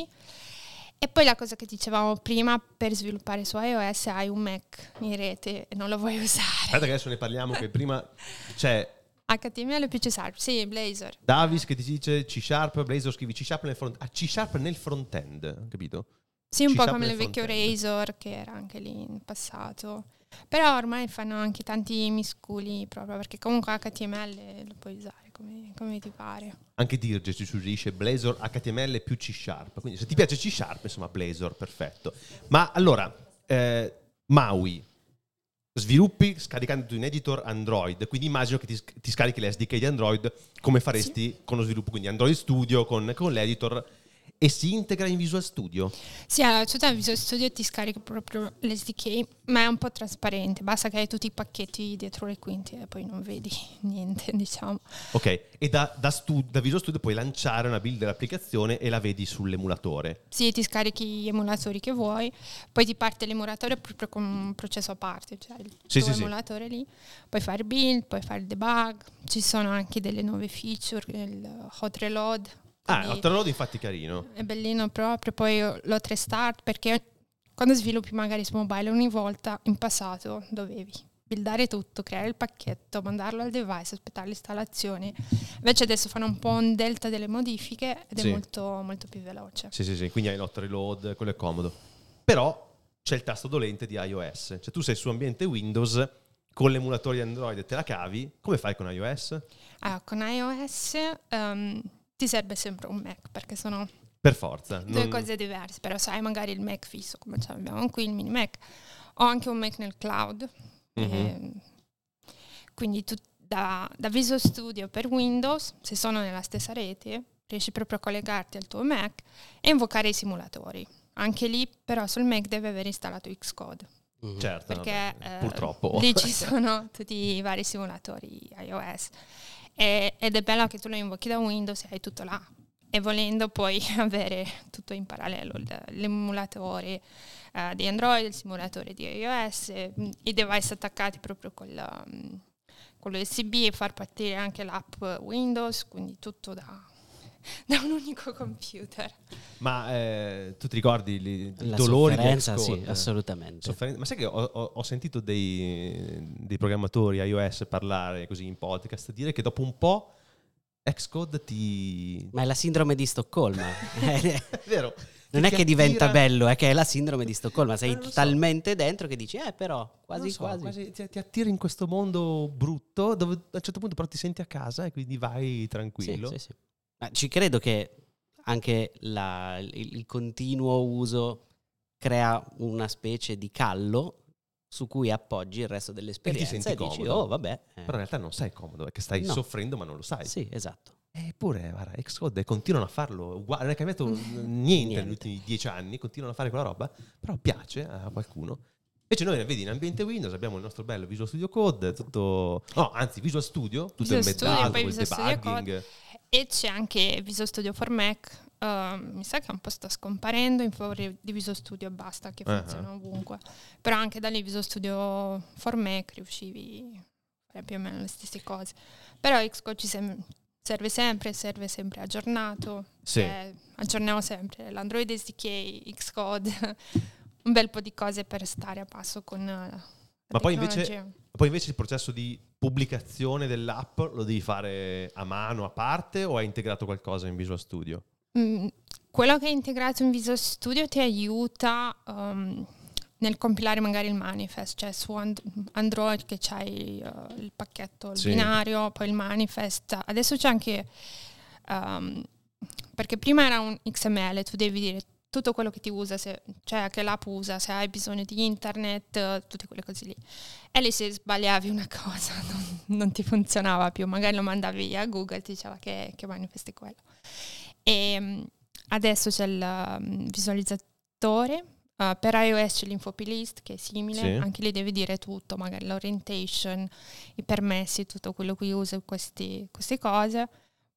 E poi la cosa che dicevamo prima, per sviluppare su iOS hai un Mac in rete e non lo vuoi usare. Aspetta che adesso ne parliamo, che prima c'è HTML più C Sharp, sì, Blazor. Davis che ti dice C Sharp, Blazor scrivi C Sharp nel front ah, C Sharp nel front-end, capito? Sì, un C po' come il vecchio. Razor che era anche lì in passato. Però ormai fanno anche tanti misculi proprio perché comunque HTML lo puoi usare come, come ti pare. Anche Dirge ci suggerisce Blazor HTML più C Sharp. Quindi se ti piace C Sharp, insomma, Blazor, perfetto. Ma allora, eh, Maui, sviluppi scaricando in editor Android, quindi immagino che ti, ti scarichi le SDK di Android come faresti con lo sviluppo, quindi Android Studio, con, con l'editor, e si integra in Visual Studio. Sì, allora tu da Visual Studio ti scarichi proprio l'SDK, ma è un po' trasparente, basta che hai tutti i pacchetti dietro le quinte e poi non vedi niente, diciamo. Ok, e da, da, stu- da Visual Studio puoi lanciare una build dell'applicazione e la vedi sull'emulatore. Sì, ti scarichi gli emulatori che vuoi, poi ti parte l'emulatore proprio con un processo a parte, cioè il Sì, tuo sì, sì. emulatore lì, puoi fare build, puoi fare debug, ci sono anche delle nuove feature, il hot reload. Ah, quindi Hot Reload infatti carino. È bellino proprio, poi l'hot restart perché quando sviluppi magari su mobile ogni volta, in passato dovevi buildare tutto, creare il pacchetto, mandarlo al device, aspettare l'installazione. Invece adesso fanno un po' un delta delle modifiche ed Sì. è molto, molto più veloce. Sì, sì, sì, quindi hai l'hot reload, quello è comodo. Però c'è il tasto dolente di iOS. Cioè tu sei su ambiente Windows con l'emulatore di Android e te la cavi. Come fai con iOS? Ah, con iOS ehm, ti serve sempre un Mac perché sono Per forza. due non- cose diverse, però sai magari il Mac fisso come ce l'abbiamo qui, il mini Mac, o anche un Mac nel cloud. Mhm. ehm, quindi tu da, da Visual Studio per Windows, se sono nella stessa rete, riesci proprio a collegarti al tuo Mac e invocare i simulatori. Anche lì però sul Mac deve aver installato Xcode, Mhm. Certo, perché vabbè, eh, purtroppo. lì ci sono tutti i vari simulatori iOS. E- ed è bello che tu lo invochi da Windows e hai tutto là. E volendo puoi avere tutto in parallelo, l'emulatore eh, di Android, il simulatore di iOS, eh, i device attaccati proprio con, la, mm, con l'USB e far partire anche l'app Windows, quindi tutto da, da un unico computer. Ma eh, tu ti ricordi li- i La dolori di sofferenza, sì, Xcode? assolutamente. Sofferen- Ma sai che ho, ho- ho sentito dei, dei programmatori iOS parlare così in podcast, dire che dopo un po' Xcode ti... Ma è la sindrome di Stoccolma. è vero. non è che diventa attira- bello, è che è la sindrome di Stoccolma. Sei Eh, so. talmente dentro che dici, eh, però, quasi so, quasi. ti, ti attira in questo mondo brutto dove a un certo punto però ti senti a casa e quindi vai Sì, tranquillo. sì, sì. Ma ci credo che anche la- il, il continuo uso crea una specie di callo su cui appoggi il resto dell'esperienza senti e, dici, comodo. oh vabbè. eh, Però in realtà non sei comodo, perché stai No. soffrendo ma non lo sai. Sì, esatto. Eppure, guarda, Xcode continuano a farlo, uguale, non è cambiato niente, Niente. negli ultimi dieci anni, continuano a fare quella roba, però piace a qualcuno. Invece noi, vedi, in ambiente Windows abbiamo il nostro bello Visual Studio Code, tutto... No, anzi, Visual Studio, tutto Visual Studio, embeddato, poi il Visual Studio debugging. E c'è anche Visual Studio for Mac. eh, mi sa che un po' sta scomparendo in favore di Visual Studio e basta, che funziona ovunque. Però anche da lì Visual Studio for Mac riuscivi a fare più o meno le stesse cose. Però Xcode ci sem- serve sempre, serve sempre aggiornato. Sì. cioè, aggiorniamo sempre l'Android SDK, Xcode, un bel po' di cose per stare a passo con eh, la Ma poi invece-. Poi invece il processo di pubblicazione dell'app lo devi fare a mano, a parte, o hai integrato qualcosa in Visual Studio? Mm, quello che è integrato in Visual Studio ti aiuta um, nel compilare magari il manifest, cioè su And- Android che c'hai uh, il pacchetto, il Sì. binario, poi il manifest. Adesso c'è anche, um, perché prima era un XML, tu devi dire tutto quello che ti usa, se, cioè che l'app usa, se hai bisogno di internet, tutte quelle cose lì. E lì se sbagliavi una cosa non, non ti funzionava più, magari lo mandavi a Google e ti diceva che, che manifest è quello. E mm, adesso c'è il mm, visualizzatore. uh, per iOS c'è l'info list che è simile, Sì. anche lì devi dire tutto, magari l'orientation, i permessi, tutto quello che usa questi- queste cose.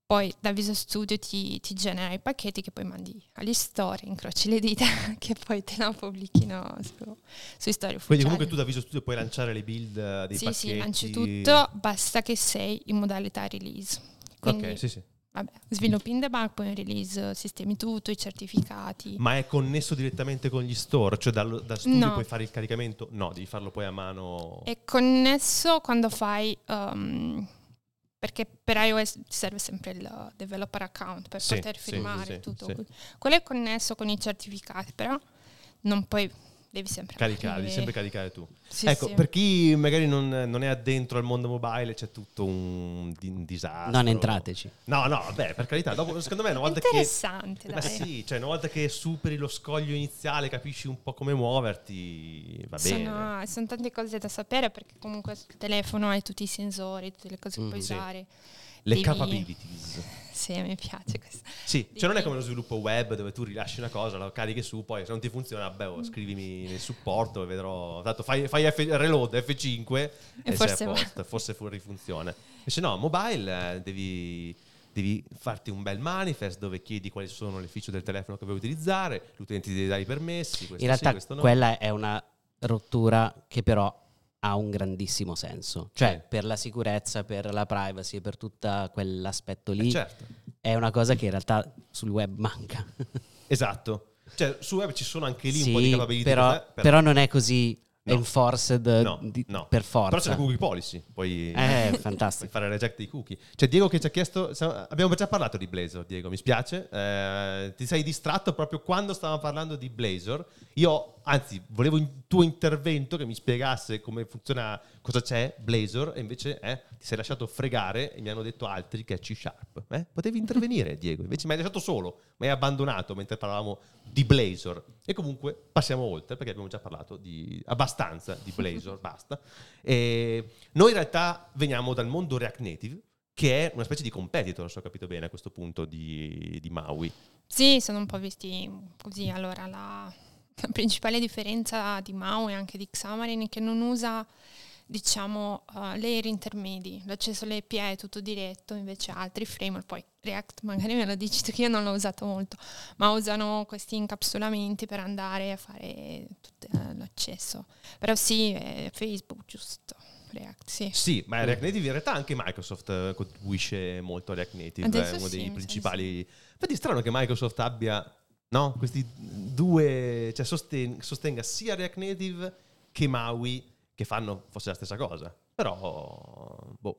Poi da Visual Studio ti, ti genera i pacchetti che poi mandi agli store, incroci le dita che poi te la pubblichino su, sui store ufficiali. Quindi comunque tu da Visual Studio puoi lanciare le build eh, dei sì, pacchetti. sì, lanci tutto, basta che sei in modalità release. Quindi, Ok, sì, sì. vabbè, sviluppi in debug, poi in release sistemi tutto, i certificati. Ma è connesso direttamente con gli store? Cioè dal, da studio No. puoi fare il caricamento? No, devi farlo poi a mano. È connesso quando fai... um, perché per iOS serve sempre il developer account per Sì, poter firmare sì, tutto. Quello è connesso con i certificati, però non puoi... Devi sempre Caricare, devi sempre caricare tu. Sì, ecco, sì. per chi magari non, non è addentro al mondo mobile c'è tutto un, un disastro. Non entrateci. No, no, vabbè, per carità. Dopo, secondo me una volta che... Interessante, Ma dai. sì, cioè una volta che superi lo scoglio iniziale, capisci un po' come muoverti, va bene. Sono, sono tante cose da sapere perché comunque sul telefono hai tutti i sensori, tutte le cose che Mm, puoi sì. usare. Le devi- capabilities. Sì, mi piace questo. Sì, cioè non è come lo sviluppo web dove tu rilasci una cosa, la carichi su, poi se non ti funziona, beh, oh, scrivimi nel supporto e vedrò. Tanto fai, fai F- reload F5 e, sei forse a posto, forse fuori funziona. Invece no, mobile eh, devi, devi farti un bel manifest dove chiedi quali sono le feature del telefono che vuoi utilizzare, l'utente ti deve dare i permessi. Questo In realtà sì, questo no. quella è una rottura che però ha un grandissimo senso. Cioè, Sì. per la sicurezza, per la privacy, per tutto quell'aspetto Eh, lì, certo, è una cosa che in realtà sul web manca. esatto. Cioè, su web ci sono anche lì un po' di Sì, capability. però, cos'è, però non è così No. enforced No, di- no. per Però c'è forza. la cookie policy. Puoi, Eh, puoi fantastico. fare reject dei cookie. C'è Diego che ci ha chiesto. Abbiamo già parlato di Blazor, Diego. Mi spiace. Eh, ti sei distratto proprio quando stavamo parlando di Blazor. Io, anzi, volevo il tuo intervento che mi spiegasse come funziona, cosa c'è Blazor. E invece eh, ti sei lasciato fregare e mi hanno detto altri che è C Sharp. Eh? Potevi intervenire, Diego. Invece mi hai lasciato solo, mi hai abbandonato mentre parlavamo di Blazor. E comunque passiamo oltre perché abbiamo già parlato di abbastanza di Blazor, basta. E noi in realtà veniamo dal mondo React Native, che è una specie di competitor, se ho capito bene a questo punto, di, di Maui. Sì, sono un po' visti così. Allora, la, la principale differenza di Maui e anche di Xamarin è che non usa, diciamo, uh, layer intermedi. L'accesso alle API è tutto diretto, invece altri framework, poi React magari me lo dici tu che io non l'ho usato molto, ma usano questi incapsulamenti per andare a fare tutto eh, l'accesso. Però sì, è Facebook, giusto. React, sì. Sì, ma React Native in realtà anche Microsoft eh, contribuisce molto a React Native, Adesso è uno sì, dei principali... Infatti è strano che Microsoft abbia no, questi due, cioè sosten- sostenga sia React Native che Maui che fanno forse la stessa cosa. Però, boh,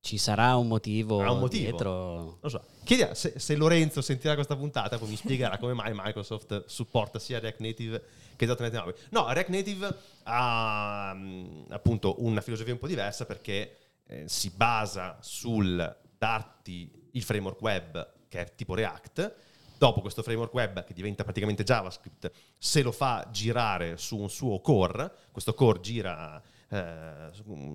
Ci sarà un motivo, Ha un motivo. dietro. non lo so. Chiedi se, se Lorenzo sentirà questa puntata, poi mi spiegherà come mai Microsoft supporta sia React Native che .NET Maui. No, React Native ha mm, appunto una filosofia un po' diversa perché eh, si basa sul darti il framework web che è tipo React. Dopo questo framework web che diventa praticamente JavaScript, se lo fa girare su un suo core, questo core gira eh,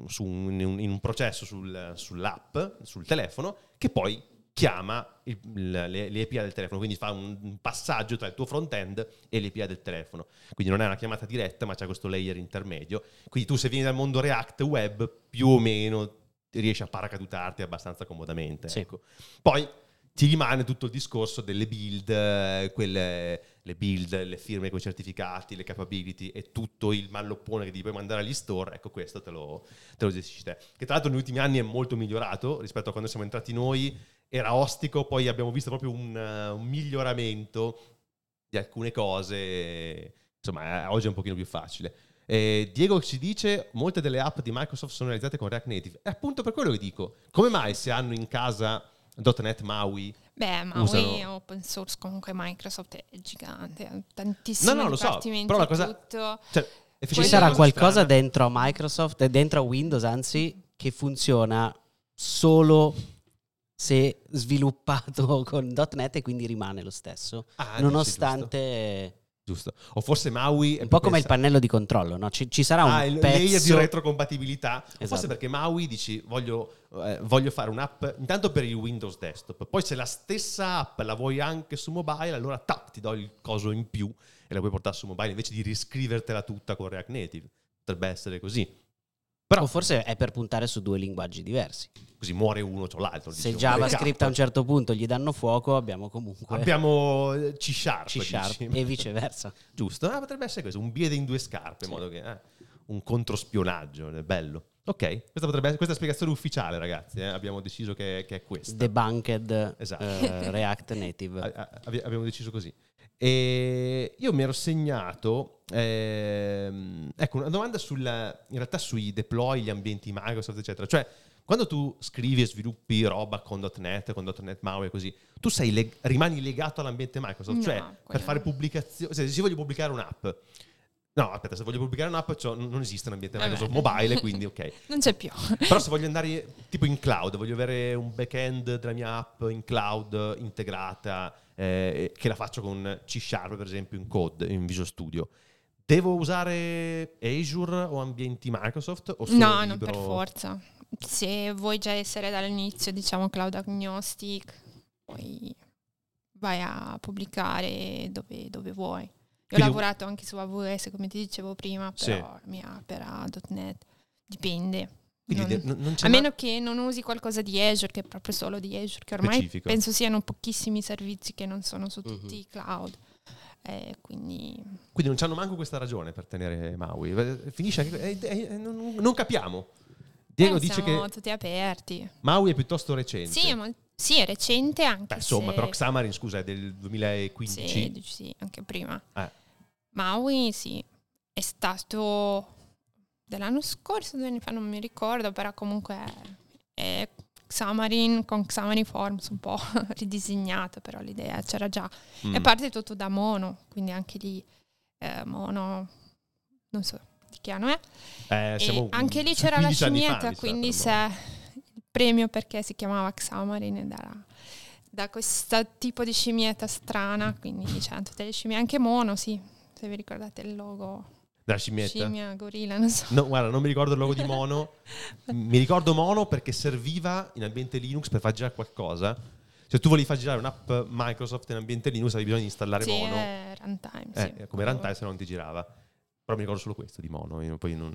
su- un- in, un, processo sul- sull'app, sul telefono, che poi chiama il- le, le API del telefono, quindi fa un, un passaggio tra il tuo front-end e le API del telefono. Quindi non è una chiamata diretta, ma c'è questo layer intermedio. Quindi tu se vieni dal mondo React web, più o meno riesci a paracadutarti abbastanza comodamente. Sì. ecco. Poi ti rimane tutto il discorso delle build, eh, quelle, le build, le firme con i certificati, le capability e tutto il malloppone che ti puoi mandare agli store, ecco questo te lo, te lo gestisci te. Che tra l'altro negli ultimi anni è molto migliorato rispetto a quando siamo entrati noi, era ostico, poi abbiamo visto proprio un, eh, un miglioramento di alcune cose, insomma eh, oggi è un pochino più facile. Eh, Diego ci dice molte delle app di Microsoft sono realizzate con React Native. È appunto per quello che dico, come mai se hanno in casa .NET Maui Beh, Maui Usano- è open source, comunque Microsoft è gigante, ha tantissimi No, no, lo so, però la cosa- tutto. Cioè, Ci sarà qualcosa strana. dentro Microsoft, e dentro a Windows anzi, che funziona solo se sviluppato con .NET e quindi rimane lo stesso, Ah, dici, nonostante... Giusto. O forse Maui è Un po' come il pensa- pannello di controllo, no? ci, ci sarà un Ah, il layer di pezzo... retrocompatibilità. O Forse Esatto. perché Maui dici voglio, eh, voglio fare un'app intanto per il Windows desktop, poi se la stessa app la vuoi anche su mobile, allora tac, ti do il coso in più e la puoi portare su mobile invece di riscrivertela tutta con React Native. Potrebbe essere così. Però O forse è per puntare su due linguaggi diversi. così muore uno o l'altro. Se dicevo, JavaScript a un certo punto gli danno fuoco, abbiamo comunque Abbiamo eh, C Sharp, C Sharp e viceversa. Giusto, ah, potrebbe essere questo, un piede in due scarpe, in Sì. modo che eh, un controspionaggio, è bello. Ok, questa potrebbe essere questa è la spiegazione ufficiale, ragazzi. eh, Abbiamo deciso che, che è questa. Debunked Esatto. eh, React Native. A- a- abbi- abbiamo deciso così. E io mi ero segnato, ehm, ecco, una domanda sulla, in realtà sui deploy, gli ambienti Microsoft, eccetera. Cioè, quando tu scrivi e sviluppi roba con .NET, con .NET MAUI e così, tu sei leg- rimani legato all'ambiente Microsoft? No, cioè, per quello fare pubblicazioni, se se voglio pubblicare un'app, no, aspetta, se voglio pubblicare un'app, cioè, non esiste un ambiente Vabbè. Microsoft mobile, quindi ok. Non c'è più. Però se voglio andare tipo in cloud, voglio avere un backend della mia app in cloud integrata, eh, che la faccio con C Sharp per esempio in code, in Visual Studio. Devo usare Azure o ambienti Microsoft? O No, non libero? per forza. Se vuoi già essere dall'inizio, diciamo, cloud agnostic, poi vai a pubblicare dove, dove vuoi. Io ho lavorato anche su AWS, come ti dicevo prima, Sì. però la mia app era .NET. Dipende. Quindi Non- de- non, a ma- meno che non usi qualcosa di Azure, che è proprio solo di Azure, che ormai Specifico. penso siano pochissimi servizi che non sono su tutti Mhm. i cloud. Eh, quindi Quindi non c'hanno manco questa ragione per tenere Maui. Eh, Finisce anche... eh, eh, non, non capiamo. Diego eh, dice siamo che tutti aperti. Maui è piuttosto recente. Sì, ma- Sì, è recente anche Beh, insomma, se... però Xamarin, scusa, è del 2015. Sì, sì, anche prima. Eh. Maui, sì, è stato dell'anno scorso, due anni fa, non mi ricordo, però comunque è Xamarin con Xamarin Forms un po' ridisegnato, però l'idea c'era già. Mm. E parte tutto da Mono, quindi anche lì eh, Mono, non so di che anno è. Eh, E anche lì c'era la 15 anni fa, scimmietta, quindi se il premio perché si chiamava Xamarin ed era da questo tipo di scimmietta strana, quindi c'erano tutte le scimmie, anche Mono, sì, se vi ricordate il logo, Della scimmietta? scimmia, gorilla, non so. No, guarda, non mi ricordo il logo di Mono. mi ricordo Mono perché serviva in ambiente Linux per far girare qualcosa. Se tu volevi far girare un'app Microsoft in ambiente Linux avevi bisogno di installare Sì, Mono. è runtime, Eh, sì. come runtime se no non ti girava. Però mi ricordo solo questo di Mono, poi non,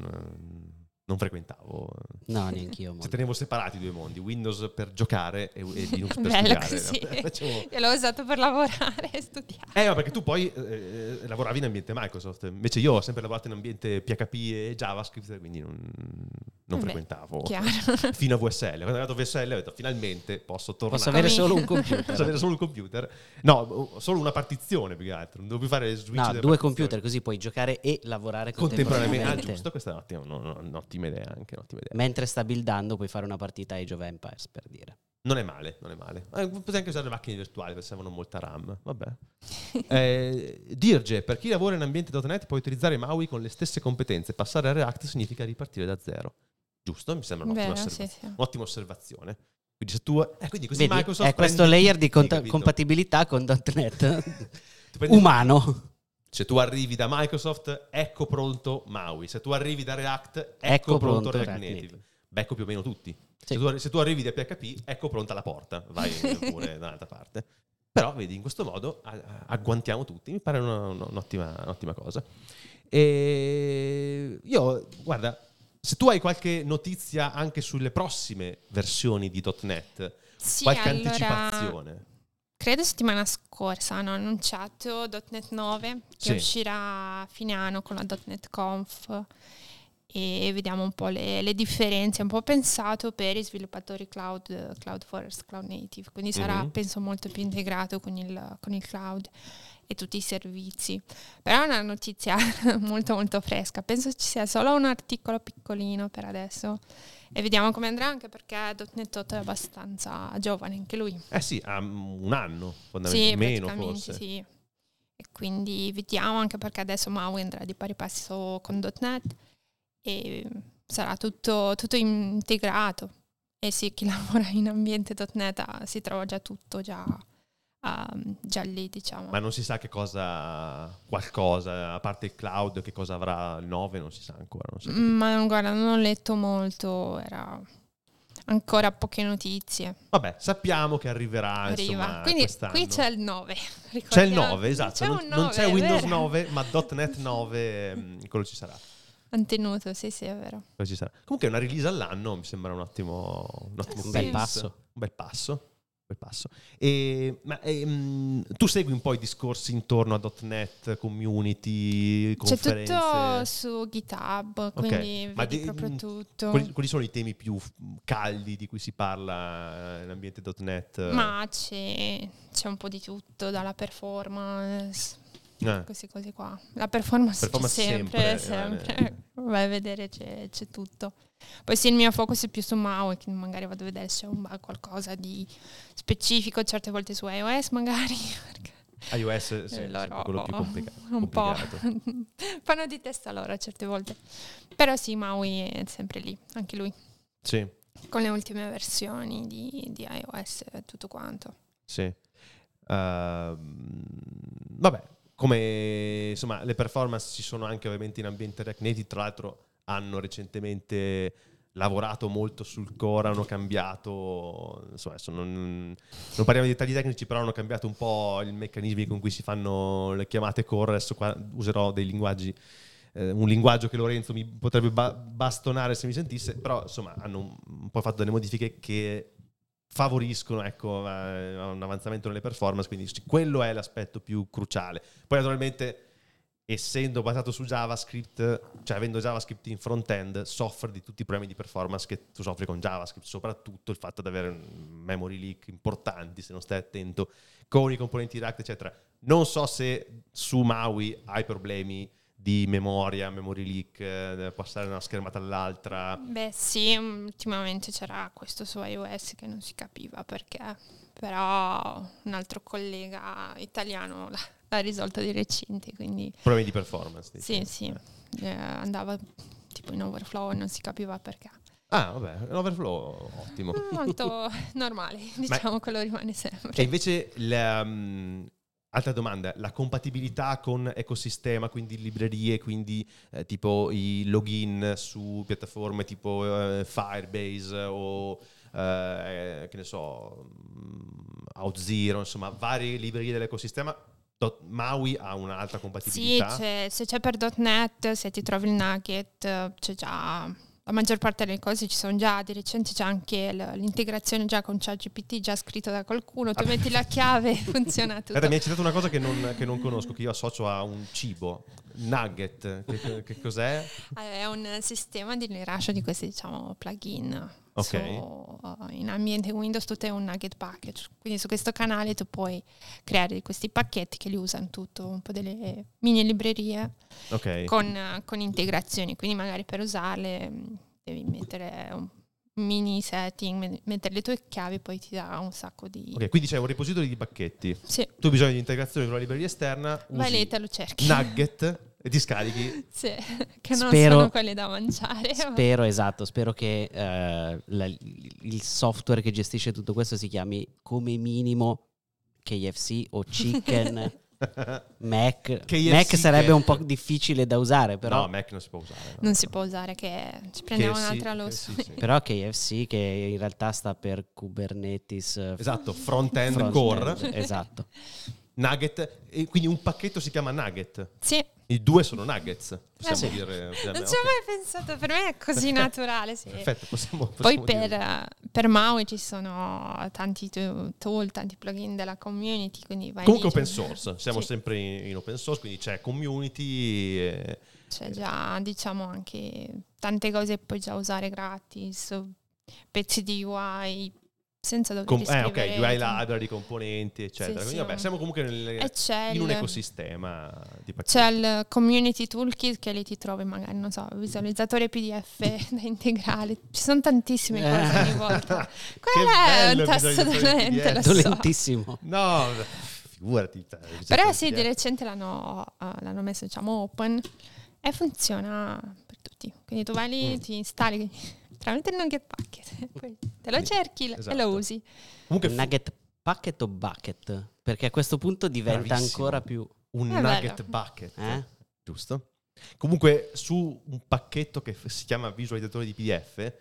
non frequentavo. No, neanch'io. Se molto. tenevo separati i due mondi, Windows per giocare e, e Linux per Bello studiare. così. no? Facevo- Io l'ho usato per lavorare e studiare. Eh, ma perché tu poi eh, lavoravi in ambiente Microsoft, invece io ho sempre lavorato in ambiente PHP e JavaScript, quindi non, non Vabbè, frequentavo Chiaro. fino a VSL. Quando è arrivato VSL ho detto finalmente posso tornare. Posso avere solo un Posso computer. avere solo un computer. No, solo una partizione più che altro. Non devo più fare switch No, due computer così puoi giocare e lavorare contemporaneamente. Ah, contemporaneamente. giusto, questa è un'ottima, no, no, un'ottima idea anche, un'ottima idea. Mentre sta buildando puoi fare una partita Age of Empires per dire. Non è male, non è male. Eh, puoi anche usare le macchine virtuali perché servono molta RAM. Vabbè. Eh, Dirge, per chi lavora in ambiente.NET può utilizzare Maui con le stesse competenze. Passare a React significa ripartire da zero. Giusto? Mi sembra un'ottima, Vero, osserva- sì, sì. un'ottima osservazione. Quindi se tu... Eh, quindi così Vedi? Microsoft È questo layer di capito? compatibilità con .NET umano. Se tu arrivi da Microsoft, ecco pronto Maui. Se tu arrivi da React, ecco, Ecco pronto, pronto React React Native. Native. Becco più o meno tutti. Sì. Se, tu, se tu arrivi da PHP, ecco pronta la porta. Vai pure dall'altra parte. Però vedi, in questo modo agguantiamo tutti. Mi pare una- una- un'ottima, un'ottima cosa. E io, guarda, se tu hai qualche notizia anche sulle prossime versioni di .NET, Sì, qualche allora, anticipazione. Credo settimana scorsa hanno annunciato .NET 9 che Sì. uscirà a fine anno con la .NET Conf e vediamo un po' le, le differenze, un po' pensato per i sviluppatori cloud, cloud first, cloud native, quindi sarà Mhm. penso molto più integrato con il, con il cloud e tutti i servizi. Però è una notizia molto molto fresca, penso ci sia solo un articolo piccolino per adesso e vediamo come andrà anche perché .NET 8 è abbastanza giovane anche lui. Eh sì, ha un anno, Sì, fondamentalmente, meno praticamente forse. sì. E quindi vediamo anche perché adesso Maui andrà di pari passo con .NET e sarà tutto, tutto integrato. E sì, chi lavora in ambiente .NET ah, si trova già tutto già, ah, già lì, diciamo. Ma non si sa che cosa, qualcosa, a parte il cloud, che cosa avrà il 9, non si sa ancora. Non capito. Ma guarda, non ho letto molto, era ancora poche notizie. Vabbè, sappiamo che arriverà, Arriva. insomma, Quindi quest'anno. qui c'è il 9. C'è il ricordiamo. 9, esatto. C'è non, un non c'è 9, Windows vero. 9, ma .NET 9, mm, quello ci sarà. Mantenuto, sì, sì, è vero. quello ci sarà. Comunque una release all'anno mi sembra un ottimo, un ottimo Un pace. bel passo. Un bel passo. Bel passo. E, ma ehm, tu segui un po' i discorsi intorno a .NET, community, C'è conferenze? tutto su GitHub, quindi ma vedi di- proprio tutto. Quali, quali sono i temi più caldi di cui si parla in ambiente .NET? Ma c'è, c'è un po' di tutto, dalla performance, Eh, queste cose qua. La performance, Performance sempre, sempre, sempre. eh. Vai a vedere, c'è, c'è tutto. Poi sì, il mio focus è più su Maui, che magari vado a vedere se c'è un qualcosa di specifico, certe volte su iOS magari. iOS sì, è loro sempre quello più complicato. un po' complicato. fanno di testa loro certe volte. Però sì, Maui è sempre lì, anche lui. Sì, Con le ultime versioni di, di iOS e tutto quanto. sì. Ehm, vabbè, come insomma le performance ci sono anche ovviamente in ambiente Native, tra l'altro hanno recentemente lavorato molto sul core, hanno cambiato, insomma adesso non, non parliamo di dettagli tecnici, però hanno cambiato un po' i meccanismi con cui si fanno le chiamate core, adesso qua userò dei linguaggi eh, un linguaggio che Lorenzo mi potrebbe ba- bastonare se mi sentisse, però insomma hanno un po' fatto delle modifiche che favoriscono ecco, eh, un avanzamento nelle performance, quindi quello è l'aspetto più cruciale. Poi naturalmente essendo basato su JavaScript, cioè avendo JavaScript in front-end, soffre di tutti i problemi di performance che tu soffri con JavaScript, soprattutto il fatto di avere memory leak importanti se non stai attento con i componenti React, eccetera. Non so se su Maui hai problemi di memoria, memory leak, eh, passare da una schermata all'altra. Beh sì, ultimamente c'era questo su iOS che non si capiva perché, però un altro collega italiano l'ha, l'ha risolto di recente, quindi... Problemi di performance. Sì, sì, eh, andava tipo in overflow e non si capiva perché. Ah, vabbè, un overflow ottimo. Molto normale, diciamo, Ma, quello rimane sempre. E invece la, um, Altra domanda, la compatibilità con ecosistema, quindi librerie, quindi eh, tipo i login su piattaforme tipo eh, Firebase o eh, che ne so, mm, OutZero, insomma, varie librerie dell'ecosistema. Maui ha un'alta compatibilità? Sì, c'è, se c'è per .NET, se ti trovi il Nugget, c'è già la maggior parte delle cose ci sono già, di recente c'è anche l'integrazione già con ChatGPT già scritto da qualcuno, tu metti la chiave e funziona tutto. Guarda, mi hai citato una cosa che non, che non, conosco, che io associo a un cibo, nugget, che, che cos'è? È un sistema di rilascio di questi diciamo plugin. Okay. So, in ambiente Windows tutto è un nugget package, quindi su questo canale tu puoi creare questi pacchetti che li usano tutto, un po' delle mini librerie okay. con, con, integrazioni, quindi magari per usarle mm, devi mettere un mini setting, mettere le tue chiavi poi ti dà un sacco di... Ok, quindi c'è un repository di pacchetti. Sì. Tu hai bisogno di integrazione con la libreria esterna. Vai lì te lo cerchi. Nugget e ti scarichi. Sì, che non spero, sono quelli da mangiare. Spero, esatto, spero che uh, la, il software che gestisce tutto questo si chiami come minimo KFC o Chicken. Mac. KFC Mac sarebbe che... un po' difficile da usare, però. No, Mac non si può usare. No. Non si può usare, che ci prendiamo KFC, un'altra loss. KFC, sì. però KFC, che in realtà sta per Kubernetes. Esatto, front-end, front-end core. Esatto. Nugget, e quindi un pacchetto si chiama Nugget. Sì. I due sono nuggets, possiamo eh sì. dire. Non ci ho mai pensato, per me è così naturale. Sì. Perfetto, possiamo, possiamo Poi per, per, Maui ci sono tanti tool, tanti plugin della community, Comunque open source, siamo sì. sempre in, in, open source, quindi c'è community. E, c'è già, diciamo, anche tante cose che puoi già usare gratis, pezzi di UI, senza dover Com- eh, ok, UI library, componenti, eccetera. Sì, Quindi, vabbè, siamo comunque nel, in un ecosistema di pacchetti. C'è il community toolkit che lì ti trovi magari, non so, visualizzatore PDF da integrare. Ci sono tantissime eh. cose ogni volta. Qual è un tasto dolente? Lo so. Dolentissimo. No, figurati. Cioè, Però sì, di recente l'hanno, uh, l'hanno messo, diciamo, open e funziona per tutti. Quindi tu vai lì, mm. ti installi tramite il nugget packet, poi te lo cerchi esatto. e lo usi. Comunque, nugget packet o bucket? Perché a questo punto diventa Bravissimo. ancora più... Un è nugget bello. bucket, eh? giusto? Comunque su un pacchetto che si chiama visualizzatore di PDF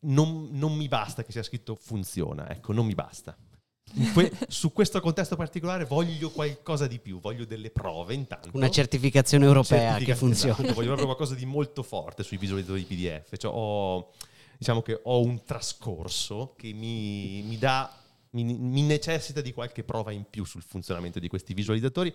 non, non mi basta che sia scritto funziona, ecco, non mi basta. Que- su questo contesto particolare voglio qualcosa di più, voglio delle prove intanto. Una certificazione europea che funziona. Esatto, voglio proprio qualcosa di molto forte sui visualizzatori PDF. Cioè ho, diciamo che ho un trascorso che mi, mi dà, mi, mi necessita di qualche prova in più sul funzionamento di questi visualizzatori,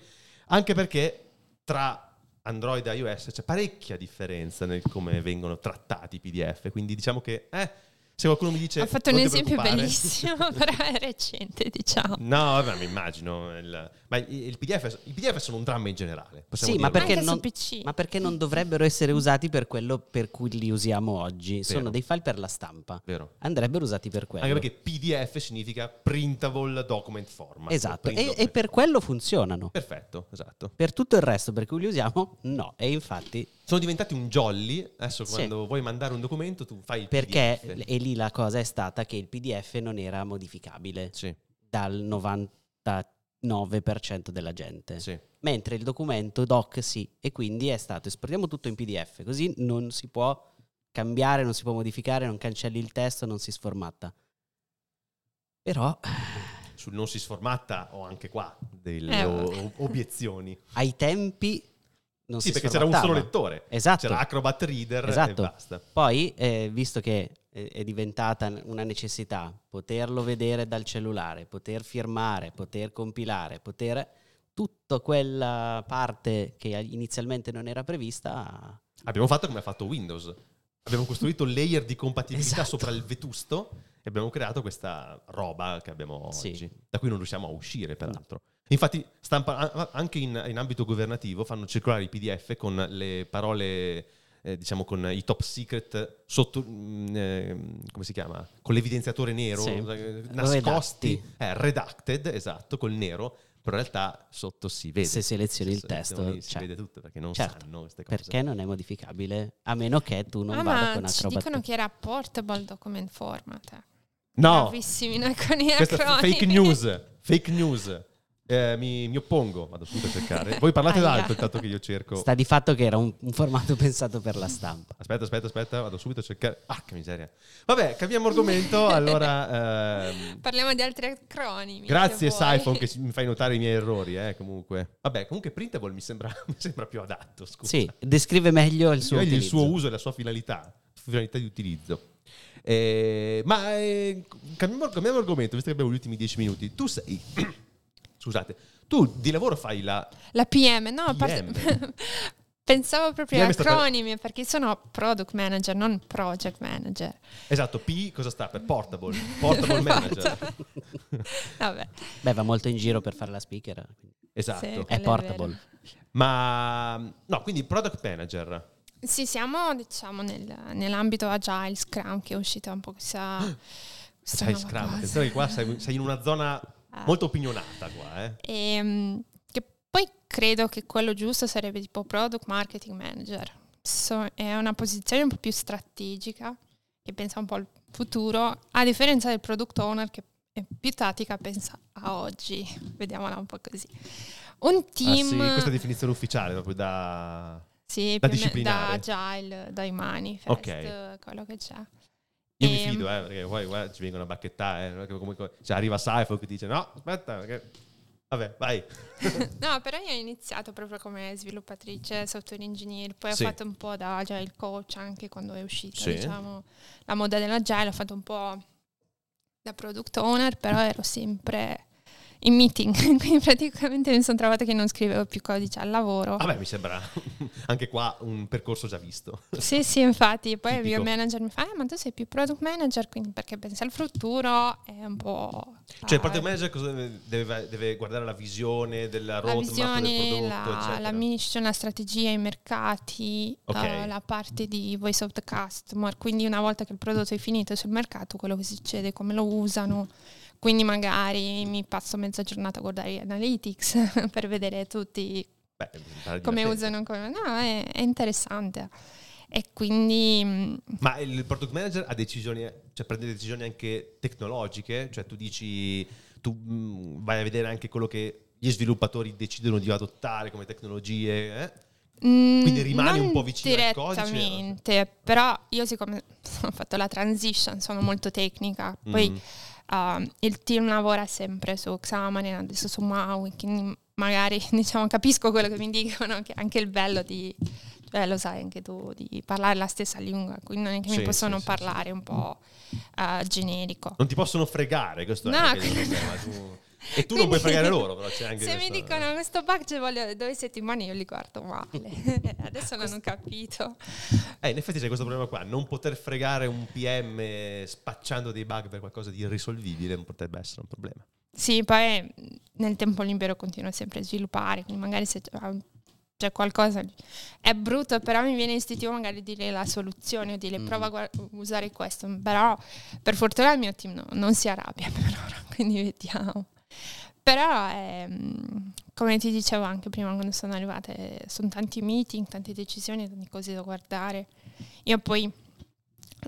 anche perché tra Android e iOS c'è parecchia differenza nel come vengono trattati i PDF, quindi diciamo che... Eh, se qualcuno mi dice... Ho fatto un esempio bellissimo, però è recente, diciamo. No, vabbè, mi immagino. Il, ma il PDF, il PDF sono un dramma in generale. Sì, ma perché, non, ma perché, non, dovrebbero essere usati per quello per cui li usiamo oggi? Vero. Sono dei file per la stampa. Vero. Andrebbero usati per quello. Anche perché PDF significa printable document format. Esatto, e, e per quello funzionano. Perfetto, esatto. Per tutto il resto per cui li usiamo, no. E infatti sono diventati un jolly. Adesso sì. quando vuoi mandare un documento tu fai il Perché, PDF. e lì la cosa è stata che il PDF non era modificabile sì. dal 99% della gente. Sì. Mentre il documento doc sì. E quindi è stato esportiamo tutto in PDF, così non si può cambiare, non si può modificare, non cancelli il testo, non si sformatta. Però sul non si sformatta ho anche qua delle eh, obiezioni. Ai tempi non sì, si perché c'era un solo lettore. Esatto. C'era Acrobat Reader esatto. e basta. Poi, eh, visto che è diventata una necessità poterlo vedere dal cellulare, poter firmare, poter compilare, poter tutta quella parte che inizialmente non era prevista. Abbiamo fatto come ha fatto Windows. Abbiamo costruito layer di compatibilità esatto. sopra il vetusto e abbiamo creato questa roba che abbiamo sì. oggi, da cui non riusciamo a uscire, peraltro. No. Infatti, stampa, anche in, in, ambito governativo fanno circolare i PDF con le parole, eh, diciamo, con i top secret sotto, mm, eh, come si chiama? Con l'evidenziatore nero, sì. Eh, nascosti, eh, redacted, esatto, col nero, però in realtà sotto si vede. Se selezioni il testo, si cioè, vede tutto perché non certo, sanno queste cose. Perché non è modificabile, a meno che tu non ah, vada con ci dicono che era portable document format. No. Bravissimi noi con i acronimi. Fake news, fake news. Eh, mi, mi, oppongo, vado subito a cercare. Voi parlate d'altro intanto che io cerco. Sta di fatto che era un, un, formato pensato per la stampa. Aspetta, aspetta, aspetta, vado subito a cercare. Ah, che miseria. Vabbè, cambiamo argomento. allora, ehm... parliamo di altri acronimi. Grazie, Siphon, che mi fai notare i miei errori. Eh, comunque, vabbè, comunque, Printable mi sembra, mi sembra più adatto. Scusa. Sì, descrive meglio il suo, il suo uso e la sua finalità, finalità di utilizzo. Eh, ma eh, cambiamo, cambiamo argomento, visto che abbiamo gli ultimi dieci minuti. Tu sei scusate, tu di lavoro fai la... La PM, no, PM. Parte... Pensavo proprio a acronimi per... perché sono product manager, non project manager. Esatto, P cosa sta per? Portable, portable manager. Vabbè. Beh, va molto in giro per fare la speaker. Esatto. Sì, è portable. È Ma no, quindi product manager. Sì, siamo diciamo nel, nell'ambito agile, Scrum che è uscita un po' questa... Sai, Scrum, attenzione che qua sei, sei in una zona Molto opinionata qua, eh. E, ehm, che poi credo che quello giusto sarebbe tipo product marketing manager. So, è una posizione un po' più strategica che pensa un po' al futuro, a differenza del product owner che è più tattica, pensa a oggi. Vediamola un po' così. Un team... Ah, sì, questa definizione ufficiale proprio da... Sì, da, da agile, dai manifest, okay. quello che c'è. Io e... mi ehm, fido, eh, perché poi guarda, ci vengono a bacchettare. Eh, comunque, cioè, arriva Cypher che dice: No, aspetta, perché. Vabbè, vai. no, però io ho iniziato proprio come sviluppatrice, software engineer, poi sì. ho fatto un po' da agile coach anche quando è uscita, sì. diciamo, la moda dell'agile, ho fatto un po' da product owner, però ero sempre in meeting, quindi praticamente mi sono trovata che non scrivevo più codice al lavoro. Vabbè, mi sembra anche qua un percorso già visto. Sì, sì, infatti, poi Tipico. il mio manager mi fa, eh, ma tu sei più product manager, quindi perché pensi al futuro è un po'... Cioè il product manager cosa deve, deve, guardare la visione della roadmap la visione, del prodotto, la, la mission, la strategia, i mercati, okay. uh, la parte di voice of the customer, quindi una volta che il prodotto è finito sul mercato, quello che succede, come lo usano quindi magari mi passo mezza giornata a guardare gli analytics per vedere tutti Beh, come usano. Come... No, è, è, interessante. E quindi... Mm, Ma il product manager ha decisioni, cioè prende decisioni anche tecnologiche? Cioè tu dici, tu mm, vai a vedere anche quello che gli sviluppatori decidono di adottare come tecnologie? Eh? Mm, Quindi rimani un po' vicino al codice? Direttamente, però io siccome ho fatto la transition, sono molto tecnica, poi... Mm Uh, il team lavora sempre su Xamarin, adesso su Maui, quindi magari diciamo, capisco quello che mi dicono, che è anche il bello di, cioè, lo sai anche tu, di parlare la stessa lingua, quindi non è che sì, mi possono sì, parlare sì, un po' uh, generico. Non ti possono fregare, questo no, è il problema. Tu... E tu Quindi, non puoi fregare loro, però c'è anche Se questo... mi dicono questo bug ci voglio due settimane, io li guardo male. Adesso non ho capito. Eh, in effetti c'è questo problema qua. Non poter fregare un PM spacciando dei bug per qualcosa di irrisolvibile non potrebbe essere un problema. Sì, poi nel tempo libero continuo sempre a sviluppare, quindi magari se c'è qualcosa è brutto, però mi viene istintivo magari dire la soluzione o dire mm. prova a guard- usare questo. Però per fortuna il mio team no, non si arrabbia per ora, quindi vediamo. Però, ehm, come ti dicevo anche prima quando sono arrivate, sono tanti meeting, tante decisioni, tante cose da guardare. Io poi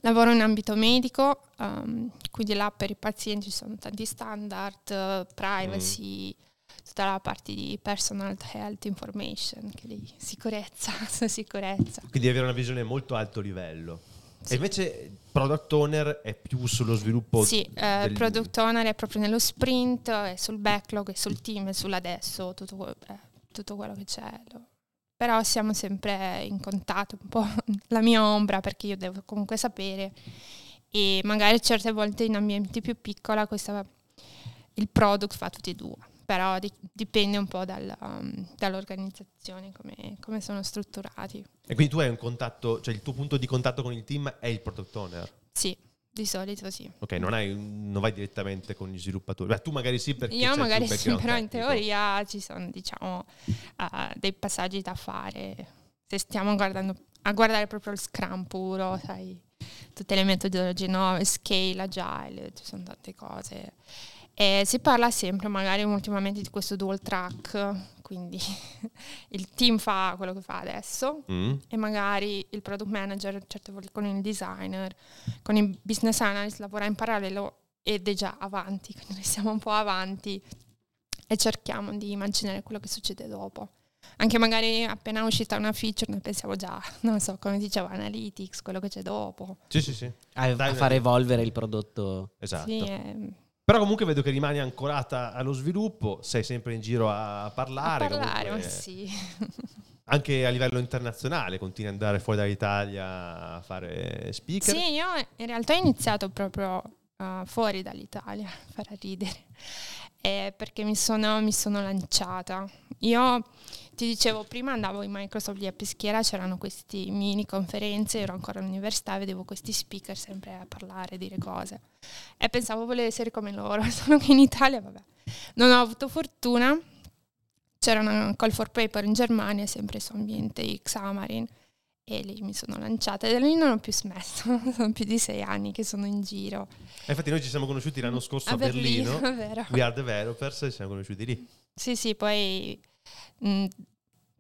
lavoro in ambito medico, um, quindi là per i pazienti ci sono tanti standard, privacy, mm. tutta la parte di personal health information, che di sicurezza, sicurezza. Quindi avere una visione molto alto livello. Sì. E invece product owner è più sullo sviluppo? Sì, eh, del... product owner è proprio nello sprint, è sul backlog, è sul team, è sull'adesso, tutto, eh, tutto quello che c'è. Però siamo sempre in contatto, un po' la mia ombra perché io devo comunque sapere e magari certe volte in ambienti più piccoli il product fa tutti e due però di- dipende un po' dal, um, dall'organizzazione, come, come, sono strutturati. E quindi tu hai un contatto, cioè il tuo punto di contatto con il team è il product owner? Sì, di solito sì. Ok, non, hai, non vai direttamente con gli sviluppatori. Beh, tu magari sì perché Io magari sì, però in teoria ci sono diciamo uh, dei passaggi da fare. Se stiamo guardando, a guardare proprio il Scrum puro, sai, tutte le metodologie nuove, Scale, Agile, ci sono tante cose. E si parla sempre, magari ultimamente, di questo dual track, quindi il team fa quello che fa adesso mm. e magari il product manager certe volte con il designer, con il business analyst lavora in parallelo ed è già avanti, quindi noi siamo un po' avanti e cerchiamo di immaginare quello che succede dopo. Anche magari appena uscita una feature noi pensiamo già, non so, come diceva Analytics, quello che c'è dopo. Sì, sì, sì. A, a far evolvere il prodotto. Esatto. Sì, eh, però comunque vedo che rimani ancorata allo sviluppo, sei sempre in giro a parlare. A parlare, comunque, sì. Anche a livello internazionale, continui ad andare fuori dall'Italia a fare speaker? Sì, io in realtà ho iniziato proprio uh, fuori dall'Italia, farà ridere, eh, perché mi sono, mi sono lanciata. Io ti dicevo, prima andavo in Microsoft lì a Peschiera, c'erano queste mini conferenze, ero ancora all'università, vedevo questi speaker sempre a parlare, a dire cose. E pensavo volevo essere come loro, solo che in Italia, vabbè, non ho avuto fortuna. C'era una call for paper in Germania, sempre su ambiente Xamarin, e lì mi sono lanciata e da lì non ho più smesso, sono più di sei anni che sono in giro. E infatti noi ci siamo conosciuti l'anno scorso a, a Berlino, Berlino We Are Developers, ci siamo conosciuti lì. Sì, sì, poi mh,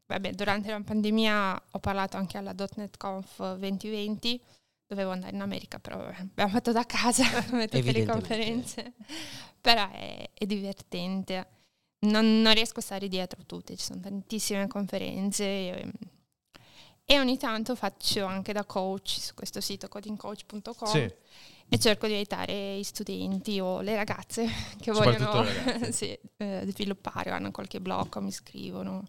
vabbè, durante la pandemia ho parlato anche alla .NET Conf 2020, dovevo andare in America, però vabbè, abbiamo fatto da casa come tutte le conferenze, però è, è divertente. Non, non, riesco a stare dietro tutte, ci sono tantissime conferenze e, e, ogni tanto faccio anche da coach su questo sito codingcoach.com sì. e cerco di aiutare gli studenti o le ragazze che vogliono ragazze. sì, eh, sviluppare, hanno qualche blocco, mi scrivono.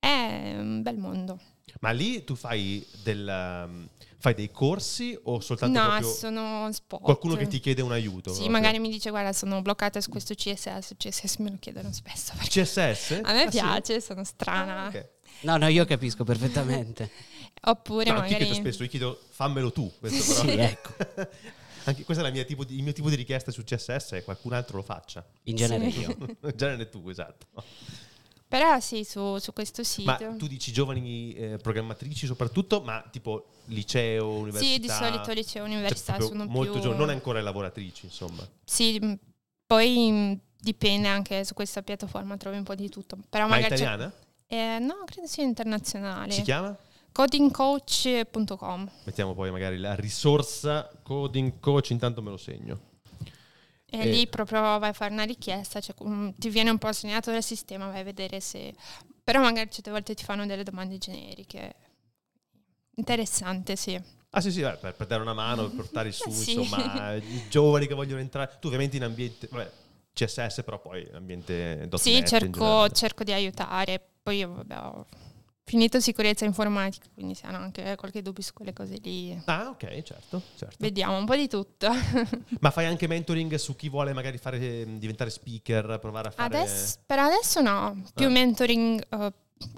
È un bel mondo. Ma lì tu fai, del, um, fai dei corsi o soltanto no, sono spot. qualcuno che ti chiede un aiuto? Sì, proprio. magari mi dice guarda sono bloccata su questo CSS, CSS me lo chiedono spesso. CSS? A me ah, piace, sì? sono strana. Ah, okay. No, no, io capisco perfettamente. Oppure no, magari... Ti spesso, io chiedo fammelo tu, questo però. sì, ecco. Anche questo è tipo di, il mio tipo di richiesta su CSS è qualcun altro lo faccia. In genere sì. io. In genere tu, esatto. Però sì, su, su questo sito. Ma tu dici giovani eh, programmatrici soprattutto, ma tipo liceo, università? Sì, di solito liceo, università cioè, sono molto più... giovani, non ancora lavoratrici, insomma. Sì, poi dipende anche su questa piattaforma, trovi un po' di tutto. Però ma magari italiana? Eh, no, credo sia internazionale. Si chiama? codingcoach.com Mettiamo poi magari la risorsa coding coach, intanto me lo segno. E, e, lì proprio vai a fare una richiesta, cioè, um, ti viene un po' assegnato dal sistema, vai a vedere se... Però magari certe volte ti fanno delle domande generiche. Interessante, sì. Ah sì sì, beh, per, per, dare una mano, per portare su, sì. insomma, i giovani che vogliono entrare. Tu ovviamente in ambiente, vabbè, CSS però poi in ambiente .NET Sì, cerco, cerco di aiutare. Poi io vabbè, ho finito sicurezza informatica, quindi se hanno anche qualche dubbio su quelle cose lì. Ah, ok, certo, certo. Vediamo un po' di tutto. Ma fai anche mentoring su chi vuole magari fare, diventare speaker, provare a fare... Adesso, per adesso no, più ah. mentoring... Uh,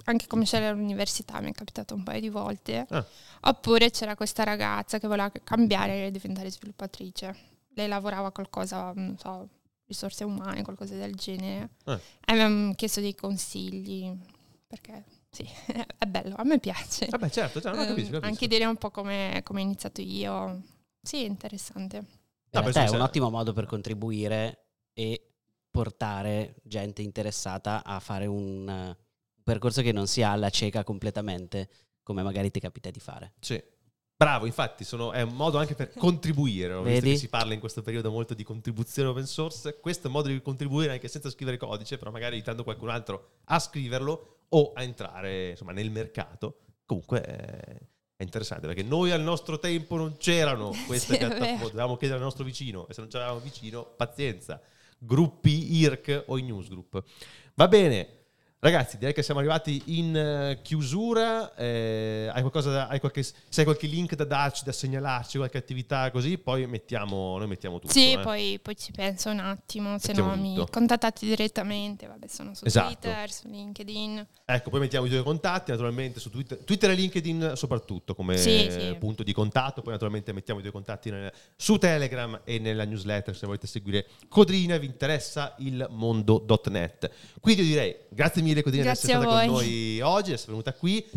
anche come c'era all'università mi è capitato un paio di volte. Ah. Oppure c'era questa ragazza che voleva cambiare e diventare sviluppatrice. Lei lavorava qualcosa, non so, risorse umane, qualcosa del genere. Ah. E mi ha chiesto dei consigli perché sì, è bello, a me piace. Vabbè, certo, certo no, capisco, capisco. Anche dire un po' come, come ho iniziato io. Sì, è interessante. No, te è un ottimo modo per contribuire e portare gente interessata a fare un percorso che non sia alla cieca completamente, come magari ti capita di fare. Sì. Bravo, infatti sono, è un modo anche per contribuire, no? visto che si parla in questo periodo molto di contribuzione open source, questo è un modo di contribuire anche senza scrivere codice, però magari aiutando qualcun altro a scriverlo o a entrare insomma, nel mercato. Comunque è, è interessante perché noi al nostro tempo non c'erano queste sì, piattaforme, dovevamo chiedere al nostro vicino e se non c'eravamo vicino, pazienza, gruppi IRC o i newsgroup. Va bene, Ragazzi, direi che siamo arrivati in uh, chiusura. Eh, hai qualcosa da, hai qualche, se hai qualche link da darci, da segnalarci, qualche attività così, poi mettiamo, noi mettiamo tutto. Sì, eh. poi, poi, ci penso un attimo, se no mi contattate direttamente, vabbè, sono su esatto. Twitter, su LinkedIn. Ecco, poi mettiamo i tuoi contatti, naturalmente su Twitter, Twitter e LinkedIn soprattutto come sì, sì. punto di contatto, poi naturalmente mettiamo i tuoi contatti nel, su Telegram e nella newsletter se volete seguire Codrina e vi interessa il mondo.net. Quindi io direi grazie mille mille Codina di essere stata con noi oggi, di essere venuta qui.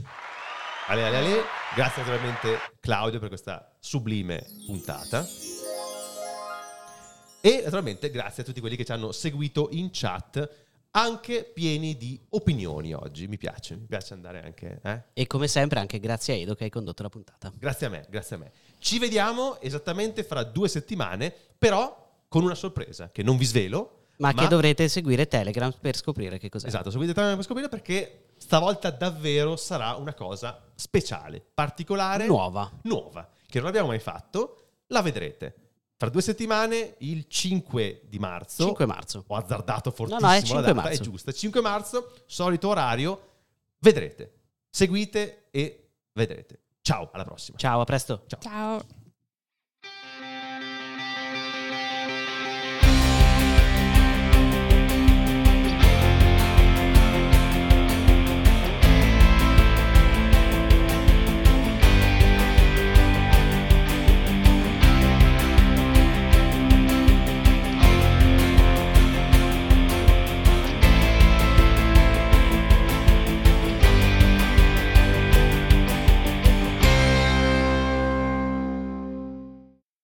Ale, ale, ale. Grazie naturalmente Claudio per questa sublime puntata. E naturalmente grazie a tutti quelli che ci hanno seguito in chat, anche pieni di opinioni oggi. Mi piace, mi piace andare anche. Eh? E come sempre, anche grazie a Edo che hai condotto la puntata. Grazie a me, grazie a me. Ci vediamo esattamente fra due settimane, però con una sorpresa che non vi svelo ma, ma, che dovrete seguire Telegram per scoprire che cos'è. Esatto, seguite Telegram per scoprire perché stavolta davvero sarà una cosa speciale, particolare, nuova, nuova che non abbiamo mai fatto. La vedrete. Tra due settimane, il 5 di marzo. 5 marzo. Ho azzardato fortissimo no, no, è 5 la data, marzo. è giusta. 5 marzo, solito orario. Vedrete. Seguite e vedrete. Ciao, alla prossima. Ciao, a presto. Ciao. Ciao.